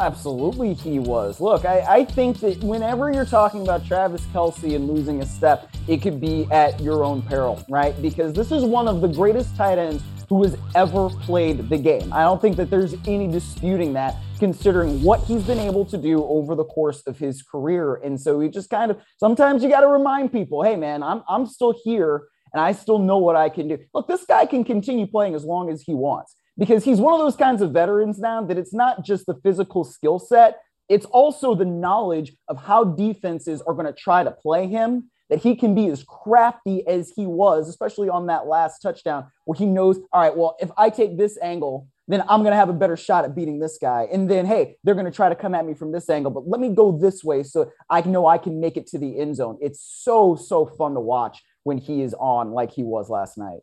D: Absolutely, he was. Look, I, I, think that whenever you're talking about Travis Kelce and losing a step, it could be at your own peril, right? Because this is one of the greatest tight ends who has ever played the game. I don't think that there's any disputing that, considering what he's been able to do over the course of his career. And so we just kind of sometimes you got to remind people, hey, man, I'm, I'm still here and I still know what I can do. Look, this guy can continue playing as long as he wants because he's one of those kinds of veterans now that it's not just the physical skill set, it's also the knowledge of how defenses are going to try to play him. That he can be as crafty as he was, especially on that last touchdown, where he knows, all right, well, if I take this angle, then I'm going to have a better shot at beating this guy. And then, hey, they're going to try to come at me from this angle, but let me go this way so I know I can make it to the end zone. It's so, so fun to watch when he is on like he was last night.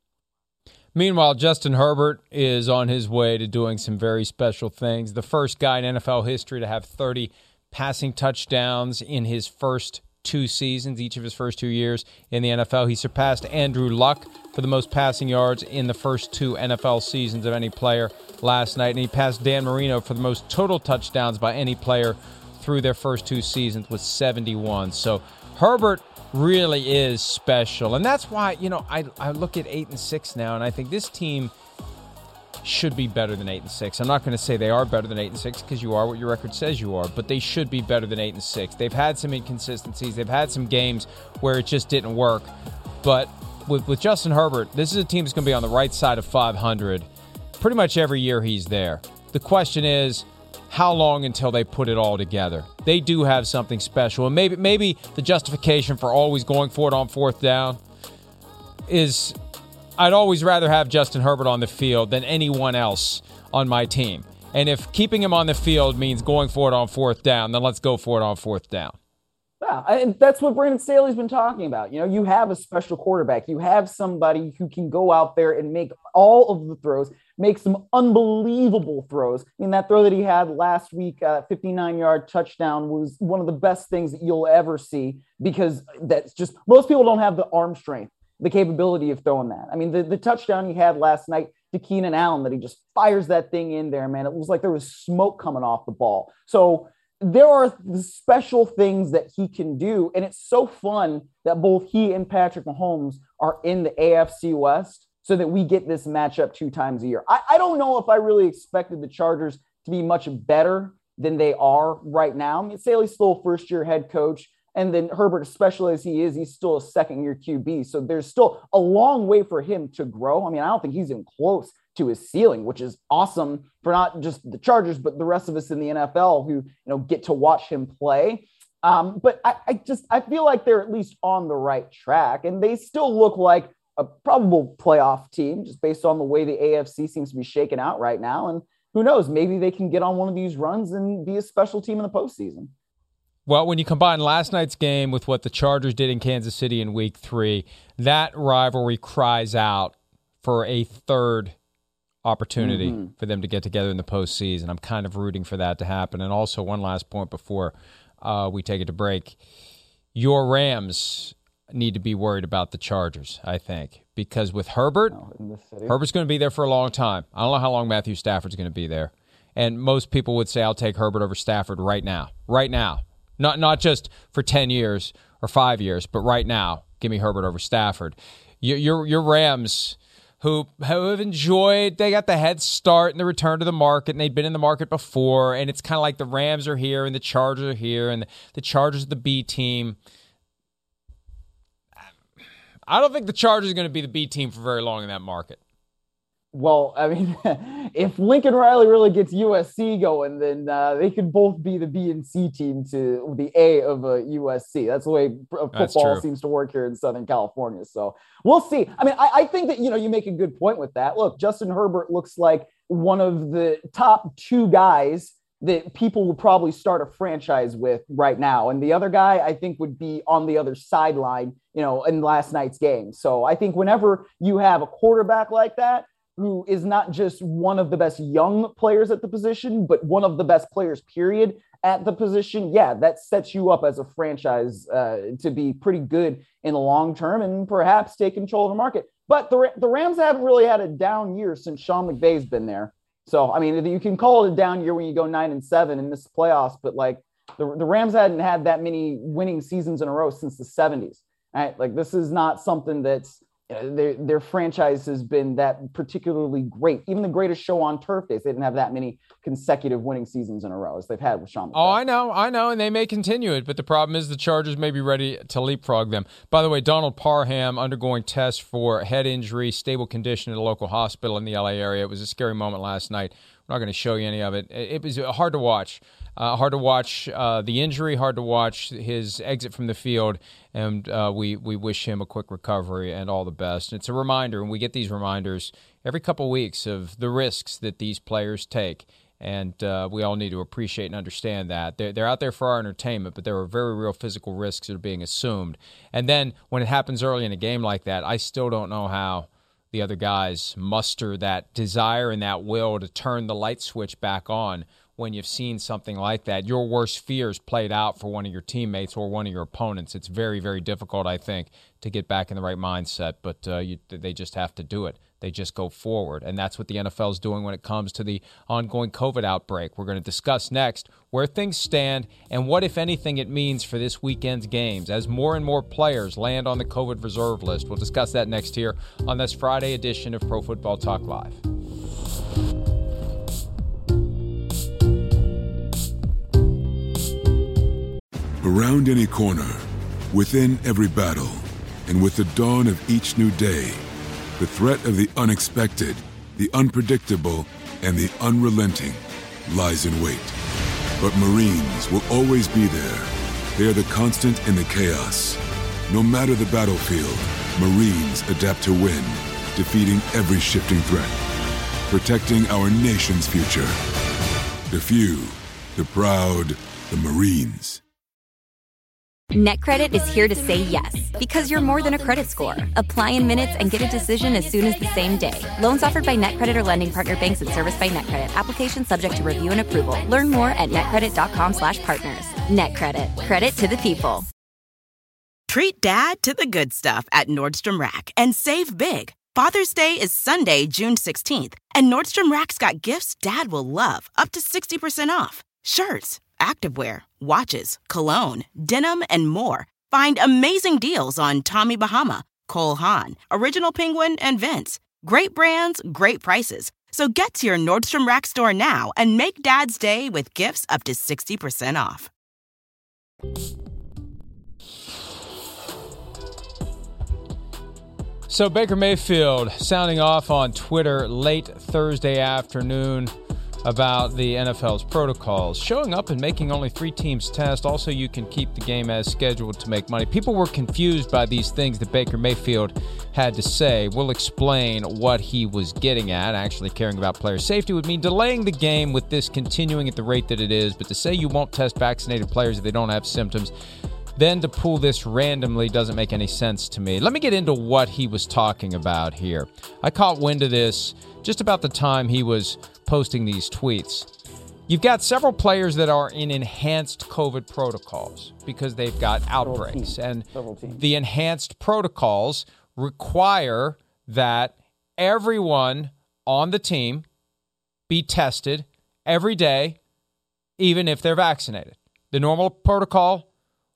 A: Meanwhile, Justin Herbert is on his way to doing some very special things. The first guy in NFL history to have 30 passing touchdowns in his first two seasons, each of his first two years in the NFL. He surpassed Andrew Luck for the most passing yards in the first two NFL seasons of any player last night. And he passed Dan Marino for the most total touchdowns by any player through their first two seasons with 71. So Herbert really is special. And that's why, you know, I, I look at 8 and 6 now and I think this team should be better than 8 and 6. I'm not going to say they are better than 8 and 6 because you are what your record says you are, but they should be better than 8 and 6. They've had some inconsistencies. They've had some games where it just didn't work. But with, with Justin Herbert, this is a team that's going to be on the right side of 500 pretty much every year he's there. The question is, how long until they put it all together? They do have something special, and maybe maybe the justification for always going for it on fourth down is I'd always rather have Justin Herbert on the field than anyone else on my team. And if keeping him on the field means going for it on fourth down, then let's go for it on fourth down.
D: Yeah, and that's what Brandon Staley's been talking about. You know, you have a special quarterback. You have somebody who can go out there and make all of the throws, make some unbelievable throws. I mean, that throw that he had last week, uh, 59 yard touchdown, was one of the best things that you'll ever see because that's just most people don't have the arm strength, the capability of throwing that. I mean, the, the touchdown he had last night to Keenan Allen that he just fires that thing in there, man. It was like there was smoke coming off the ball. So, there are special things that he can do. And it's so fun that both he and Patrick Mahomes are in the AFC West so that we get this matchup two times a year. I, I don't know if I really expected the Chargers to be much better than they are right now. I mean, Staley's still first year head coach. And then Herbert, especially as he is, he's still a second year QB. So there's still a long way for him to grow. I mean, I don't think he's even close to his ceiling, which is awesome for not just the Chargers, but the rest of us in the NFL who, you know, get to watch him play. Um, but I, I just I feel like they're at least on the right track, and they still look like a probable playoff team just based on the way the AFC seems to be shaken out right now. And who knows, maybe they can get on one of these runs and be a special team in the postseason.
A: Well, when you combine last night's game with what the Chargers did in Kansas City in week three, that rivalry cries out for a third opportunity mm-hmm. for them to get together in the postseason. I'm kind of rooting for that to happen. And also, one last point before uh, we take it to break your Rams need to be worried about the Chargers, I think, because with Herbert, oh, Herbert's going to be there for a long time. I don't know how long Matthew Stafford's going to be there. And most people would say I'll take Herbert over Stafford right now. Right now. Not not just for 10 years or 5 years, but right now. Give me Herbert over Stafford. Your your, your Rams who have enjoyed they got the head start in the return to the market and they'd been in the market before and it's kind of like the Rams are here and the Chargers are here and the Chargers are the B team. I don't think the Chargers are going to be the B team for very long in that market.
D: Well, I mean, (laughs) if Lincoln Riley really gets USC going, then uh, they could both be the B and C team to the A of a USC. That's the way football seems to work here in Southern California. So we'll see. I mean, I, I think that you know you make a good point with that. Look, Justin Herbert looks like one of the top two guys that people will probably start a franchise with right now. And the other guy, I think, would be on the other sideline, you know, in last night's game. So I think whenever you have a quarterback like that, who is not just one of the best young players at the position, but one of the best players, period, at the position, yeah, that sets you up as a franchise uh, to be pretty good in the long term and perhaps take control of the market. But the, the Rams haven't really had a down year since Sean McVay's been there. So, I mean, you can call it a down year when you go nine and seven and miss the playoffs, but like the, the Rams hadn't had that many winning seasons in a row since the 70s. Right? Like, this is not something that's Uh, their, their franchise has been that particularly great. Even the greatest show on turf days, they didn't have that many consecutive winning seasons in a row as they've had with Sean. McVay.
A: Oh, I know, I know, and they may continue it, but the problem is the Chargers may be ready to leapfrog them. By the way, Donald Parham undergoing tests for head injury, stable condition at a local hospital in the LA area. It was a scary moment last night. I'm not going to show you any of it. It was hard to watch. Uh, hard to watch uh, the injury, hard to watch his exit from the field, and uh, we we wish him a quick recovery and all the best. It's a reminder, and we get these reminders every couple weeks of the risks that these players take, and uh, we all need to appreciate and understand that they're, they're out there for our entertainment, but there are very real physical risks that are being assumed. And then when it happens early in a game like that, I still don't know how the other guys muster that desire and that will to turn the light switch back on when you've seen something like that. Your worst fears played out for one of your teammates or one of your opponents. It's very, very difficult, I think, to get back in the right mindset, but uh, you, they just have to do it. They just go forward. And that's what the NFL is doing when it comes to the ongoing COVID outbreak. We're going to discuss next where things stand and what, if anything, it means for this weekend's games as more and more players land on the COVID reserve list. We'll discuss that next here on this Friday edition of Pro Football Talk Live.
H: Around any corner, within every battle And with the dawn of each new day, the threat of the unexpected, the unpredictable, and the unrelenting lies in wait. But Marines will always be there. They are the constant in the chaos. No matter the battlefield, Marines adapt to win, defeating every shifting threat, protecting our nation's future. The few, the proud, the Marines.
I: NetCredit is here to say yes because you're more than a credit score. Apply in minutes and get a decision as soon as the same day. Loans offered by NetCredit or lending partner banks and serviced by NetCredit. Application subject to review and approval. Learn more at netcredit.com/partners. NetCredit. Credit to the people.
J: Treat dad to the good stuff at Nordstrom Rack and save big. Father's Day is Sunday, June 16th, and Nordstrom Rack's got gifts dad will love, up to 60% off. Shirts activewear, watches, cologne, denim, and more. Find amazing deals on Tommy Bahama, Cole Haan, Original Penguin, and Vince. Great brands, great prices. So get to your Nordstrom Rack store now and make Dad's Day with gifts up to 60% off.
A: So Baker Mayfield sounding off on Twitter late Thursday afternoon about the NFL's protocols. Showing up and making only three teams test. Also, you can keep the game as scheduled to make money. People were confused by these things that Baker Mayfield had to say. We'll explain what he was getting at. Actually, caring about player safety would mean delaying the game with this continuing at the rate that it is. But to say you won't test vaccinated players if they don't have symptoms, then to pull this randomly doesn't make any sense to me. Let me get into what he was talking about here. I caught wind of this just about the time he was posting these tweets. You've got several players that are in enhanced COVID protocols because they've got outbreaks. And the enhanced protocols require that everyone on the team be tested every day, even if they're vaccinated. The normal protocol,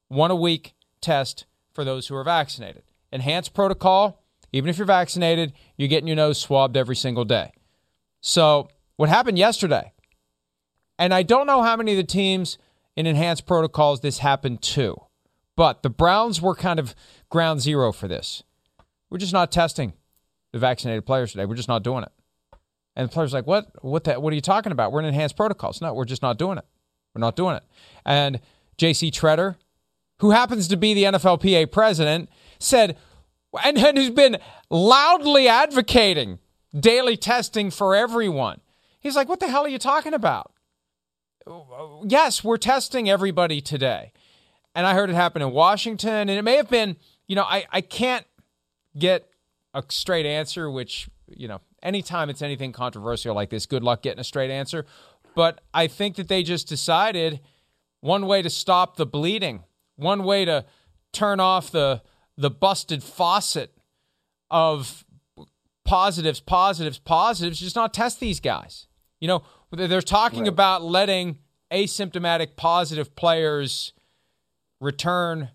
A: one a week test for those who are vaccinated. Enhanced protocol, even if you're vaccinated, you're getting your nose swabbed every single day. So what happened yesterday, and I don't know how many of the teams in enhanced protocols this happened to, but the Browns were kind of ground zero for this. We're just not testing the vaccinated players today. We're just not doing it. And the players like, what? What? The, what are you talking about? We're in enhanced protocols. No, we're just not doing it. We're not doing it. And J.C. Tretter, who happens to be the NFLPA president, said, and, and who's been loudly advocating daily testing for everyone. He's like, What the hell are you talking about? Yes, we're testing everybody today. And I heard it happen in Washington, and it may have been, you know, I, I can't get a straight answer, which, you know, anytime it's anything controversial like this, good luck getting a straight answer. But I think that they just decided one way to stop the bleeding, one way to turn off the the busted faucet of positives, positives, positives, just not test these guys. You know, they're talking right. about letting asymptomatic positive players return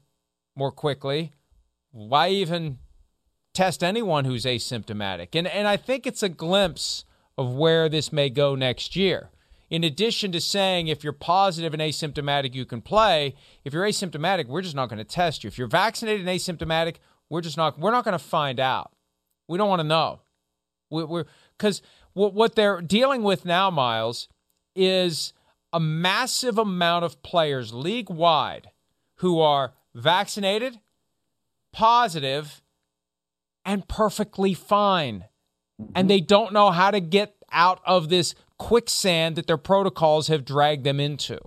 A: more quickly. Why even test anyone who's asymptomatic? And and I think it's a glimpse of where this may go next year. In addition to saying if you're positive and asymptomatic, you can play. If you're asymptomatic, we're just not going to test you. If you're vaccinated and asymptomatic, we're just not we're not going to find out. We don't want to know. We, we're because what, what they're dealing with now, Myles, is a massive amount of players league wide who are vaccinated, positive, and perfectly fine. And they don't know how to get out of this quicksand that their protocols have dragged them into.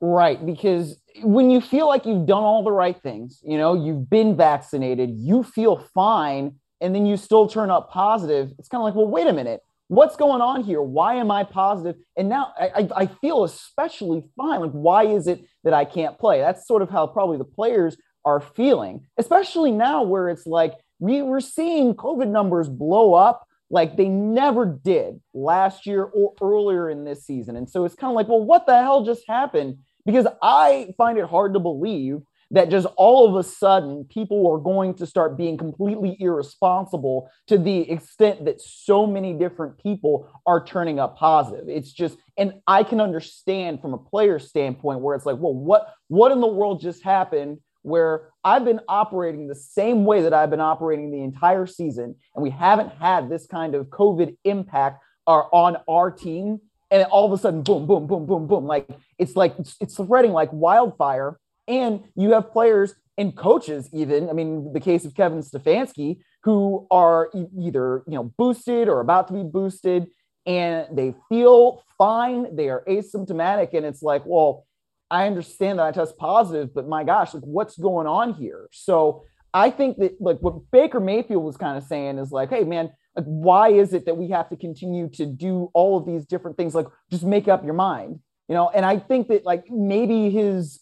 D: Right. Because when you feel like you've done all the right things, you know, you've been vaccinated, you feel fine, and then you still turn up positive, it's kind of like, well, wait a minute. What's going on here? Why am I positive? And now I, I feel especially fine. Like, why is it that I can't play? That's sort of how probably the players are feeling, especially now where it's like we were seeing COVID numbers blow up like they never did last year or earlier in this season. And so it's kind of like, well, what the hell just happened? Because I find it hard to believe that just all of a sudden people are going to start being completely irresponsible to the extent that so many different people are turning up positive. It's just, and I can understand from a player standpoint where it's like, well, what what in the world just happened? where I've been operating the same way that I've been operating the entire season, and we haven't had this kind of COVID impact are on our team. And all of a sudden, boom, boom, boom, boom, boom. Like it's like it's spreading like wildfire. And you have players and coaches, even. I mean, the case of Kevin Stefanski, who are e- either you know boosted or about to be boosted, and they feel fine. They are asymptomatic, and it's like, well, I understand that I test positive, but my gosh, like what's going on here? So I think that like what Baker Mayfield was kind of saying is like, hey man, like why is it that we have to continue to do all of these different things? Like just make up your mind, you know? And I think that like maybe his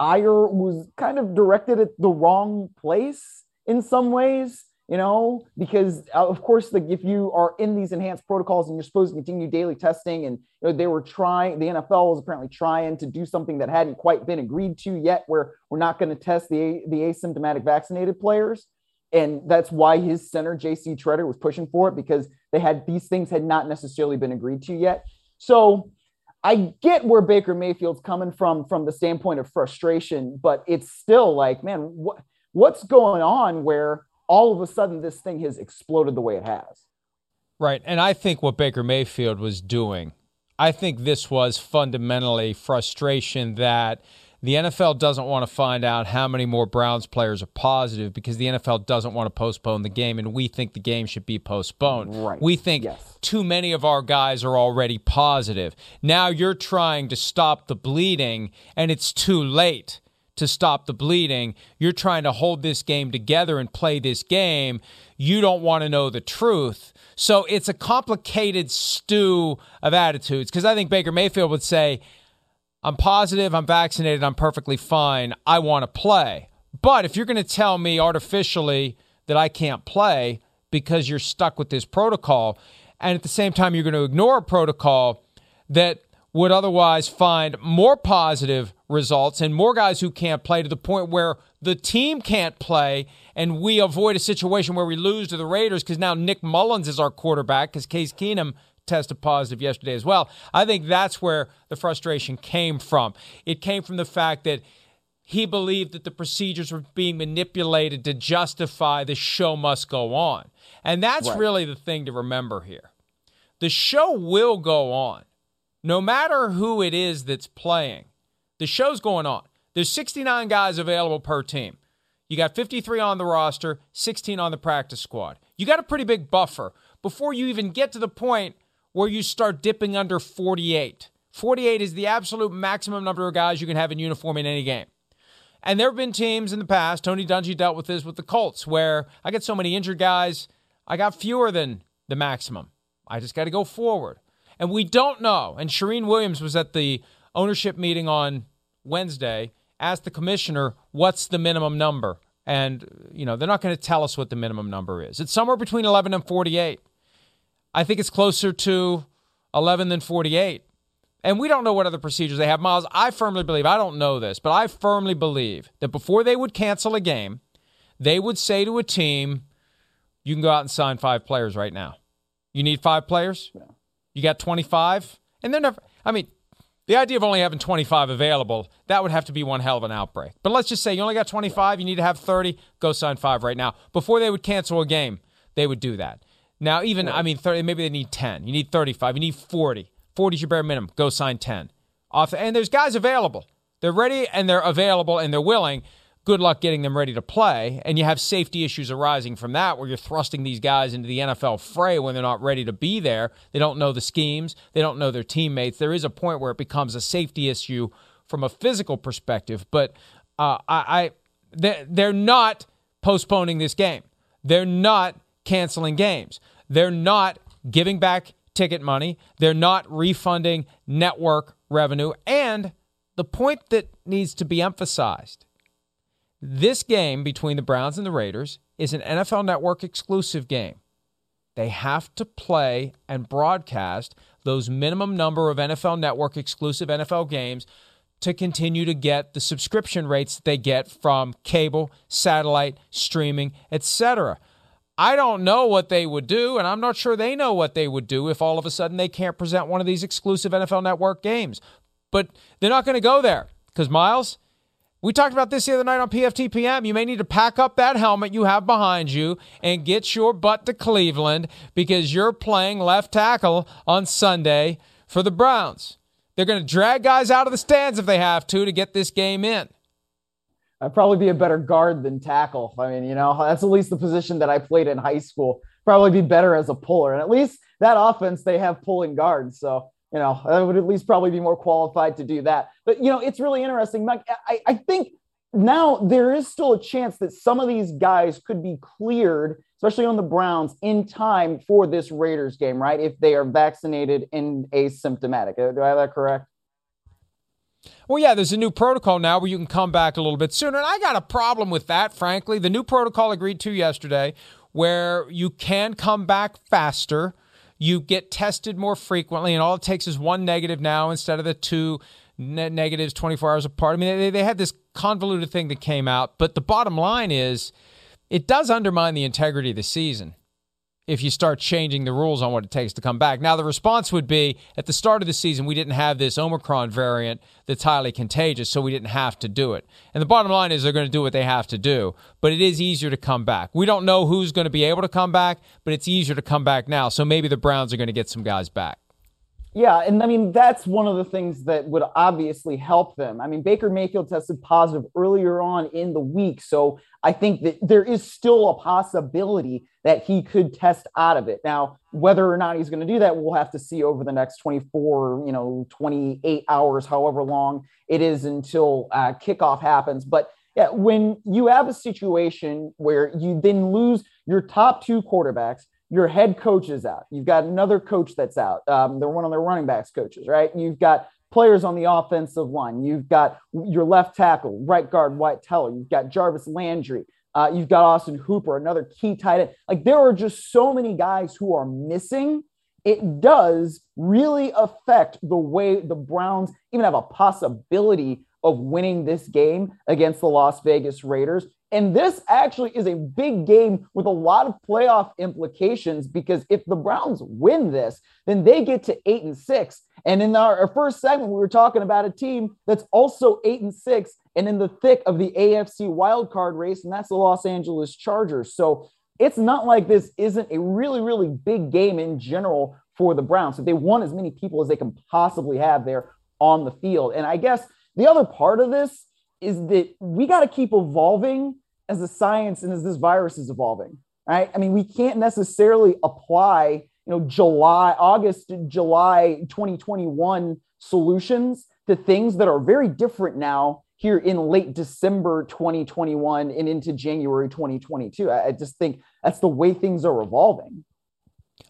D: ire was kind of directed at the wrong place in some ways you know, because uh, of course, like if you are in these enhanced protocols and you're supposed to continue daily testing, and you know, they were trying, the NFL was apparently trying to do something that hadn't quite been agreed to yet, where we're not going to test the the asymptomatic vaccinated players, and that's why his center J.C. Tretter was pushing for it because they had these things had not necessarily been agreed to yet. So I get where Baker Mayfield's coming from from the standpoint of frustration, but it's still like, man, what what's going on where all of a sudden this thing has exploded the way it has.
A: Right. And I think what Baker Mayfield was doing, I think this was fundamentally frustration that the NFL doesn't want to find out how many more Browns players are positive because the NFL doesn't want to postpone the game, and we think the game should be postponed.
D: Right.
A: We think
D: yes.
A: too many of our guys are already positive. Now you're trying to stop the bleeding, and it's too late to stop the bleeding. You're trying to hold this game together and play this game. You don't want to know the truth. So it's a complicated stew of attitudes because I think Baker Mayfield would say, I'm positive, I'm vaccinated, I'm perfectly fine, I want to play. But if you're going to tell me artificially that I can't play because you're stuck with this protocol, and at the same time you're going to ignore a protocol that would otherwise find more positive results and more guys who can't play to the point where the team can't play and we avoid a situation where we lose to the Raiders because now Nick Mullens is our quarterback because Case Keenum tested positive yesterday as well. I think that's where the frustration came from. It came from the fact that he believed that the procedures were being manipulated to justify the show must go on. And that's right. really the thing to remember here. The show will go on no matter who it is that's playing, the show's going on. There's 69 guys available per team. You got 53 on the roster, 16 on the practice squad. You got a pretty big buffer before you even get to the point where you start dipping under 48. 48 is the absolute maximum number of guys you can have in uniform in any game. And there have been teams in the past, Tony Dungy dealt with this with the Colts, where I get so many injured guys, I got fewer than the maximum. I just got to go forward. And we don't know. And Charean Williams was at the ownership meeting on Wednesday, asked the commissioner, what's the minimum number? And, you know, they're not going to tell us what the minimum number is. It's somewhere between 11 and 48. I think it's closer to 11 than 48. And we don't know what other procedures they have. Myles, I firmly believe, I don't know this, but I firmly believe that before they would cancel a game, they would say to a team, you can go out and sign five players right now. You need five players? Yeah. You got 25, and they're never. I mean, the idea of only having 25 available, that would have to be one hell of an outbreak. But let's just say you only got 25, you need to have 30, go sign five right now. Before they would cancel a game, they would do that. Now, even, I mean, 30, maybe they need 10. You need 35. You need 40. 40 is your bare minimum. Go sign 10. Off, and there's guys available. They're ready and they're available and they're willing good luck getting them ready to play. And you have safety issues arising from that where you're thrusting these guys into the NFL fray when they're not ready to be there. They don't know the schemes, they don't know their teammates. There is a point where it becomes a safety issue from a physical perspective. But uh, I, I they're not postponing this game. They're not canceling games. They're not giving back ticket money. They're not refunding network revenue. And the point that needs to be emphasized this game between the Browns and the Raiders is an NFL Network exclusive game. They have to play and broadcast those minimum number of NFL Network exclusive NFL games to continue to get the subscription rates that they get from cable, satellite, streaming, etc. I don't know what they would do, and I'm not sure they know what they would do if all of a sudden they can't present one of these exclusive NFL Network games. But they're not going to go there because, Myles, We talked about this the other night on PFTPM. You may need to pack up that helmet you have behind you and get your butt to Cleveland because you're playing left tackle on Sunday for the Browns. They're going to drag guys out of the stands if they have to to get this game in.
D: I'd probably be a better guard than tackle. I mean, you know, that's at least the position that I played in high school. Probably be better as a puller. And at least that offense, they have pulling guards. So, you know, I would at least probably be more qualified to do that. But, you know, it's really interesting. Mike, I, I think now there is still a chance that some of these guys could be cleared, especially on the Browns, in time for this Raiders game, right? If they are vaccinated and asymptomatic. Uh, do I have that correct?
A: Well, yeah, there's a new protocol now where you can come back a little bit sooner. And I got a problem with that, frankly. The new protocol agreed to yesterday where you can come back faster. You get tested more frequently, and all it takes is one negative now instead of the two ne- negatives 24 hours apart. I mean, they, they had this convoluted thing that came out, but the bottom line is it does undermine the integrity of the season if you start changing the rules on what it takes to come back. Now, the response would be at the start of the season, we didn't have this Omicron variant that's highly contagious, so we didn't have to do it. And the bottom line is they're going to do what they have to do, but it is easier to come back. We don't know who's going to be able to come back, but it's easier to come back now. So maybe the Browns are going to get some guys back.
D: Yeah, and I mean that's one of the things that would obviously help them. I mean Baker Mayfield tested positive earlier on in the week, so I think that there is still a possibility that he could test out of it. Now, whether or not he's going to do that, we'll have to see over the next 24, you know, 28 hours, however long it is until uh, kickoff happens. But yeah, when you have a situation where you then lose your top two quarterbacks, your head coach is out. You've got another coach that's out. Um, they're one of their running backs coaches, right? You've got players on the offensive line. You've got your left tackle, right guard, Wyatt Teller. You've got Jarvis Landry. Uh, you've got Austin Hooper, another key tight end. Like there are just so many guys who are missing. It does really affect the way the Browns even have a possibility of winning this game against the Las Vegas Raiders. And this actually is a big game with a lot of playoff implications because if the Browns win this, then they get to eight and six. And in our, first segment, we were talking about a team that's also eight and six and in the thick of the AFC wildcard race, and that's the Los Angeles Chargers. So it's not like this isn't a really, really big game in general for the Browns. If they want as many people as they can possibly have there on the field. And I guess the other part of this is that we got to keep evolving as the science and as this virus is evolving, right? I mean, we can't necessarily apply, you know, July, August, July 2021 solutions to things that are very different now here in late December 2021 and into January 2022. I, I just think that's the way things are evolving.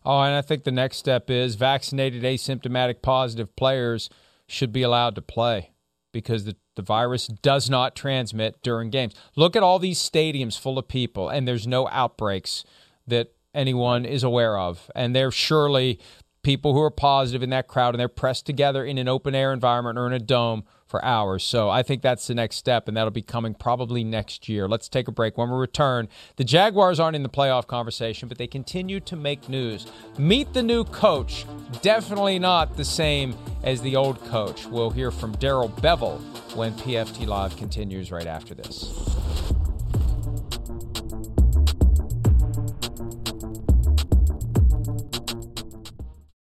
A: Oh, and I think the next step is vaccinated, asymptomatic, positive players should be allowed to play because the, the virus does not transmit during games. Look at all these stadiums full of people, and there's no outbreaks that anyone is aware of. And there's surely people who are positive in that crowd, and they're pressed together in an open air environment or in a dome for hours. So I think that's the next step, and that'll be coming probably next year. Let's take a break. When we return, the Jaguars aren't in the playoff conversation, but they continue to make news. Meet the new coach. Definitely not the same as the old coach. We'll hear from Darrell Bevell when PFT Live continues right after this.